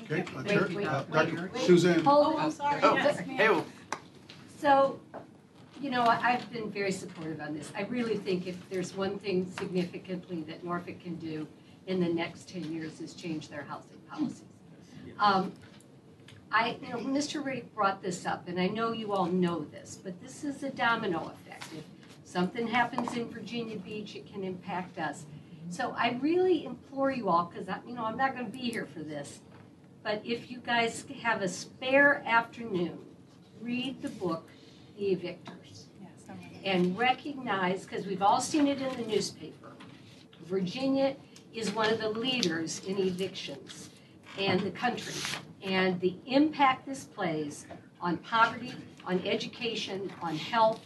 Speaker 1: Okay, uh,
Speaker 9: Wait,
Speaker 1: Chair-
Speaker 9: wait,
Speaker 1: uh,
Speaker 9: wait,
Speaker 1: Dr.
Speaker 9: wait.
Speaker 1: Suzanne.
Speaker 13: Oh, I'm sorry.
Speaker 2: Oh,
Speaker 13: Yes,
Speaker 2: hey.
Speaker 9: So, you know, I- I've been very supportive on this. I really think if there's one thing significantly that Norfolk can do in the next 10 years is change their housing policies. Um, I, you know, Mr. Riddick brought this up, and I know you all know this, but this is a domino effect. If Something happens in Virginia Beach, it can impact us. So I really implore you all, because I, you know, I'm not gonna be here for this, but if you guys have a spare afternoon, read the book, The Evictors
Speaker 13: Yes,
Speaker 9: and recognize, because we've all seen it in the newspaper, Virginia is one of the leaders in evictions and the country. And the impact this plays on poverty, on education, on health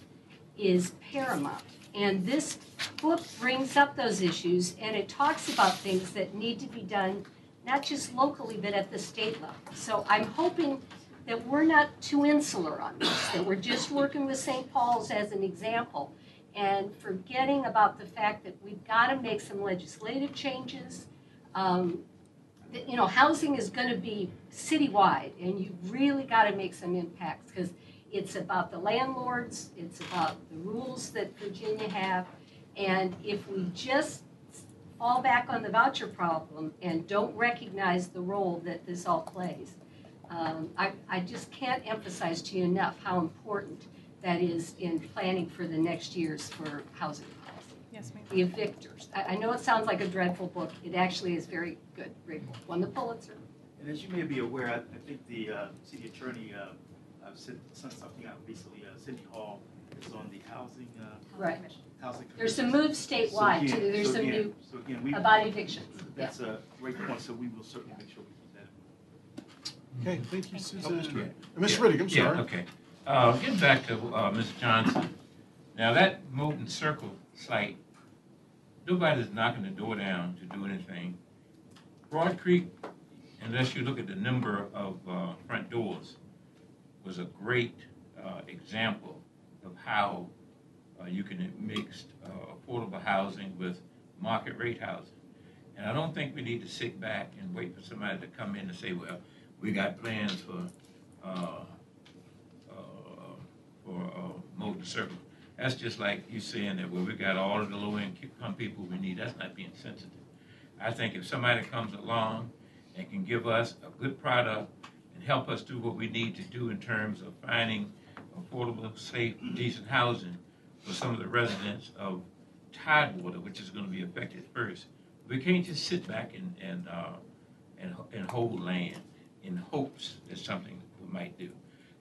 Speaker 9: is paramount. And this book brings up those issues and it talks about things that need to be done, not just locally, but at the state level. So I'm hoping that we're not too insular on this, that we're just working with St. Paul's as an example and forgetting about the fact that we've got to make some legislative changes. Um, that, you know, housing is going to be citywide, and you've really got to make some impacts because it's about the landlords, it's about the rules that Virginia have, and if we just fall back on the voucher problem and don't recognize the role that this all plays, um, I, I just can't emphasize to you enough how important that is in planning for the next years for housing policy.
Speaker 13: Yes, ma'am.
Speaker 9: The Evictors. I, I know it sounds like a dreadful book. It actually is very good, great book. Won the Pulitzer.
Speaker 14: And as you may be aware, I, I think the uh, city attorney uh, uh, sent, sent something out recently. Uh, Cindy Hall is on the housing uh,
Speaker 9: Right.
Speaker 14: housing.
Speaker 9: There's some
Speaker 14: commission.
Speaker 9: moves
Speaker 14: So
Speaker 9: statewide
Speaker 14: again-
Speaker 9: too. There's
Speaker 14: so
Speaker 9: some
Speaker 14: again-
Speaker 9: new
Speaker 14: So again, we
Speaker 9: about evictions. Yeah.
Speaker 14: that's a great point. So we will certainly make sure we keep that.
Speaker 1: Okay, thank you,
Speaker 4: Oh,
Speaker 1: Suzanne.
Speaker 4: Mr. Riddick.
Speaker 1: Uh, Mr. Riddick, I'm
Speaker 4: Yeah,
Speaker 1: sorry.
Speaker 4: okay. Uh, getting back to, uh, Ms. Johnson. Now, that Moton Circle site, nobody's knocking the door down to do anything. Broad Creek, unless you look at the number of, uh, front doors, was a great, uh, example of how, uh, you can mix, uh, affordable housing with market rate housing. And I don't think we need to sit back and wait for somebody to come in and say, well, we got plans for, uh, uh, for, uh, Moton Circle. That's just like you saying that, well, we got all of the low-income people we need. That's not being sensitive. I think if somebody comes along and can give us a good product help us do what we need to do in terms of finding affordable, safe, decent housing for some of the residents of Tidewater, which is gonna be affected first, we can't just sit back and, and, uh, and, and hold land in hopes that something we might do.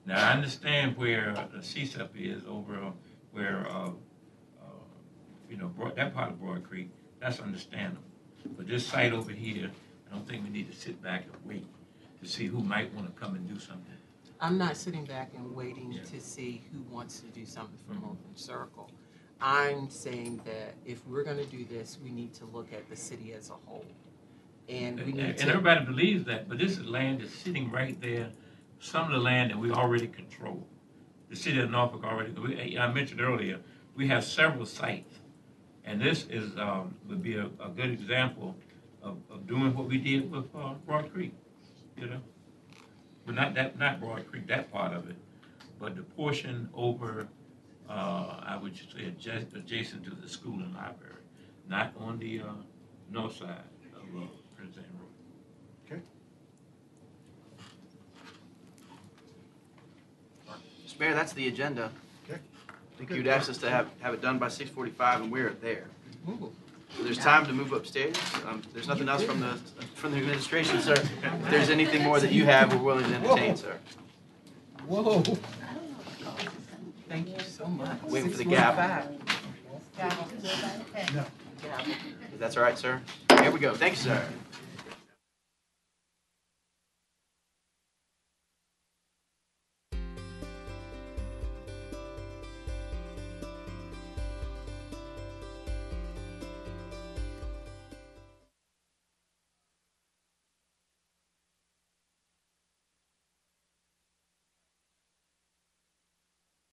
Speaker 4: Now, I understand where the is over where, uh, uh, you know, Broad- that part of Broad Creek, that's understandable. But this site over here, I don't think we need to sit back and wait to see who might want to come and do something.
Speaker 12: I'm not sitting back and waiting
Speaker 4: Yeah.
Speaker 12: to see who wants to do something for Moton Circle. I'm saying that if we're gonna do this, we need to look at the city as a whole. And we
Speaker 4: And,
Speaker 12: need
Speaker 4: and
Speaker 12: to,
Speaker 4: everybody believes that, but this is land that's sitting right there, some of the land that we already control. The city of Norfolk already, we, I mentioned earlier, we have several sites. And this is, um, would be a, a good example of, of doing what we did with, uh, Broad Creek, you know? But not that, not Broad Creek, that part of it, but the portion over, uh, I would say adjacent, adjacent to the school and library, not on the, uh, north side of, uh, Prince Anne Road.
Speaker 2: Mr. Mayor, that's the agenda.
Speaker 1: Okay.
Speaker 2: I think you'd asked us to have, have it done by six forty-five, and we're there. So There's time to move upstairs. Um, there's nothing else from the, from the administration, sir. If there's anything more that you have, we're willing to entertain, sir.
Speaker 8: Whoa.
Speaker 12: thank you so much.
Speaker 2: Waiting for the gavel.
Speaker 12: 6:45.
Speaker 2: If that's all right, sir. Here we go. Thank you, sir.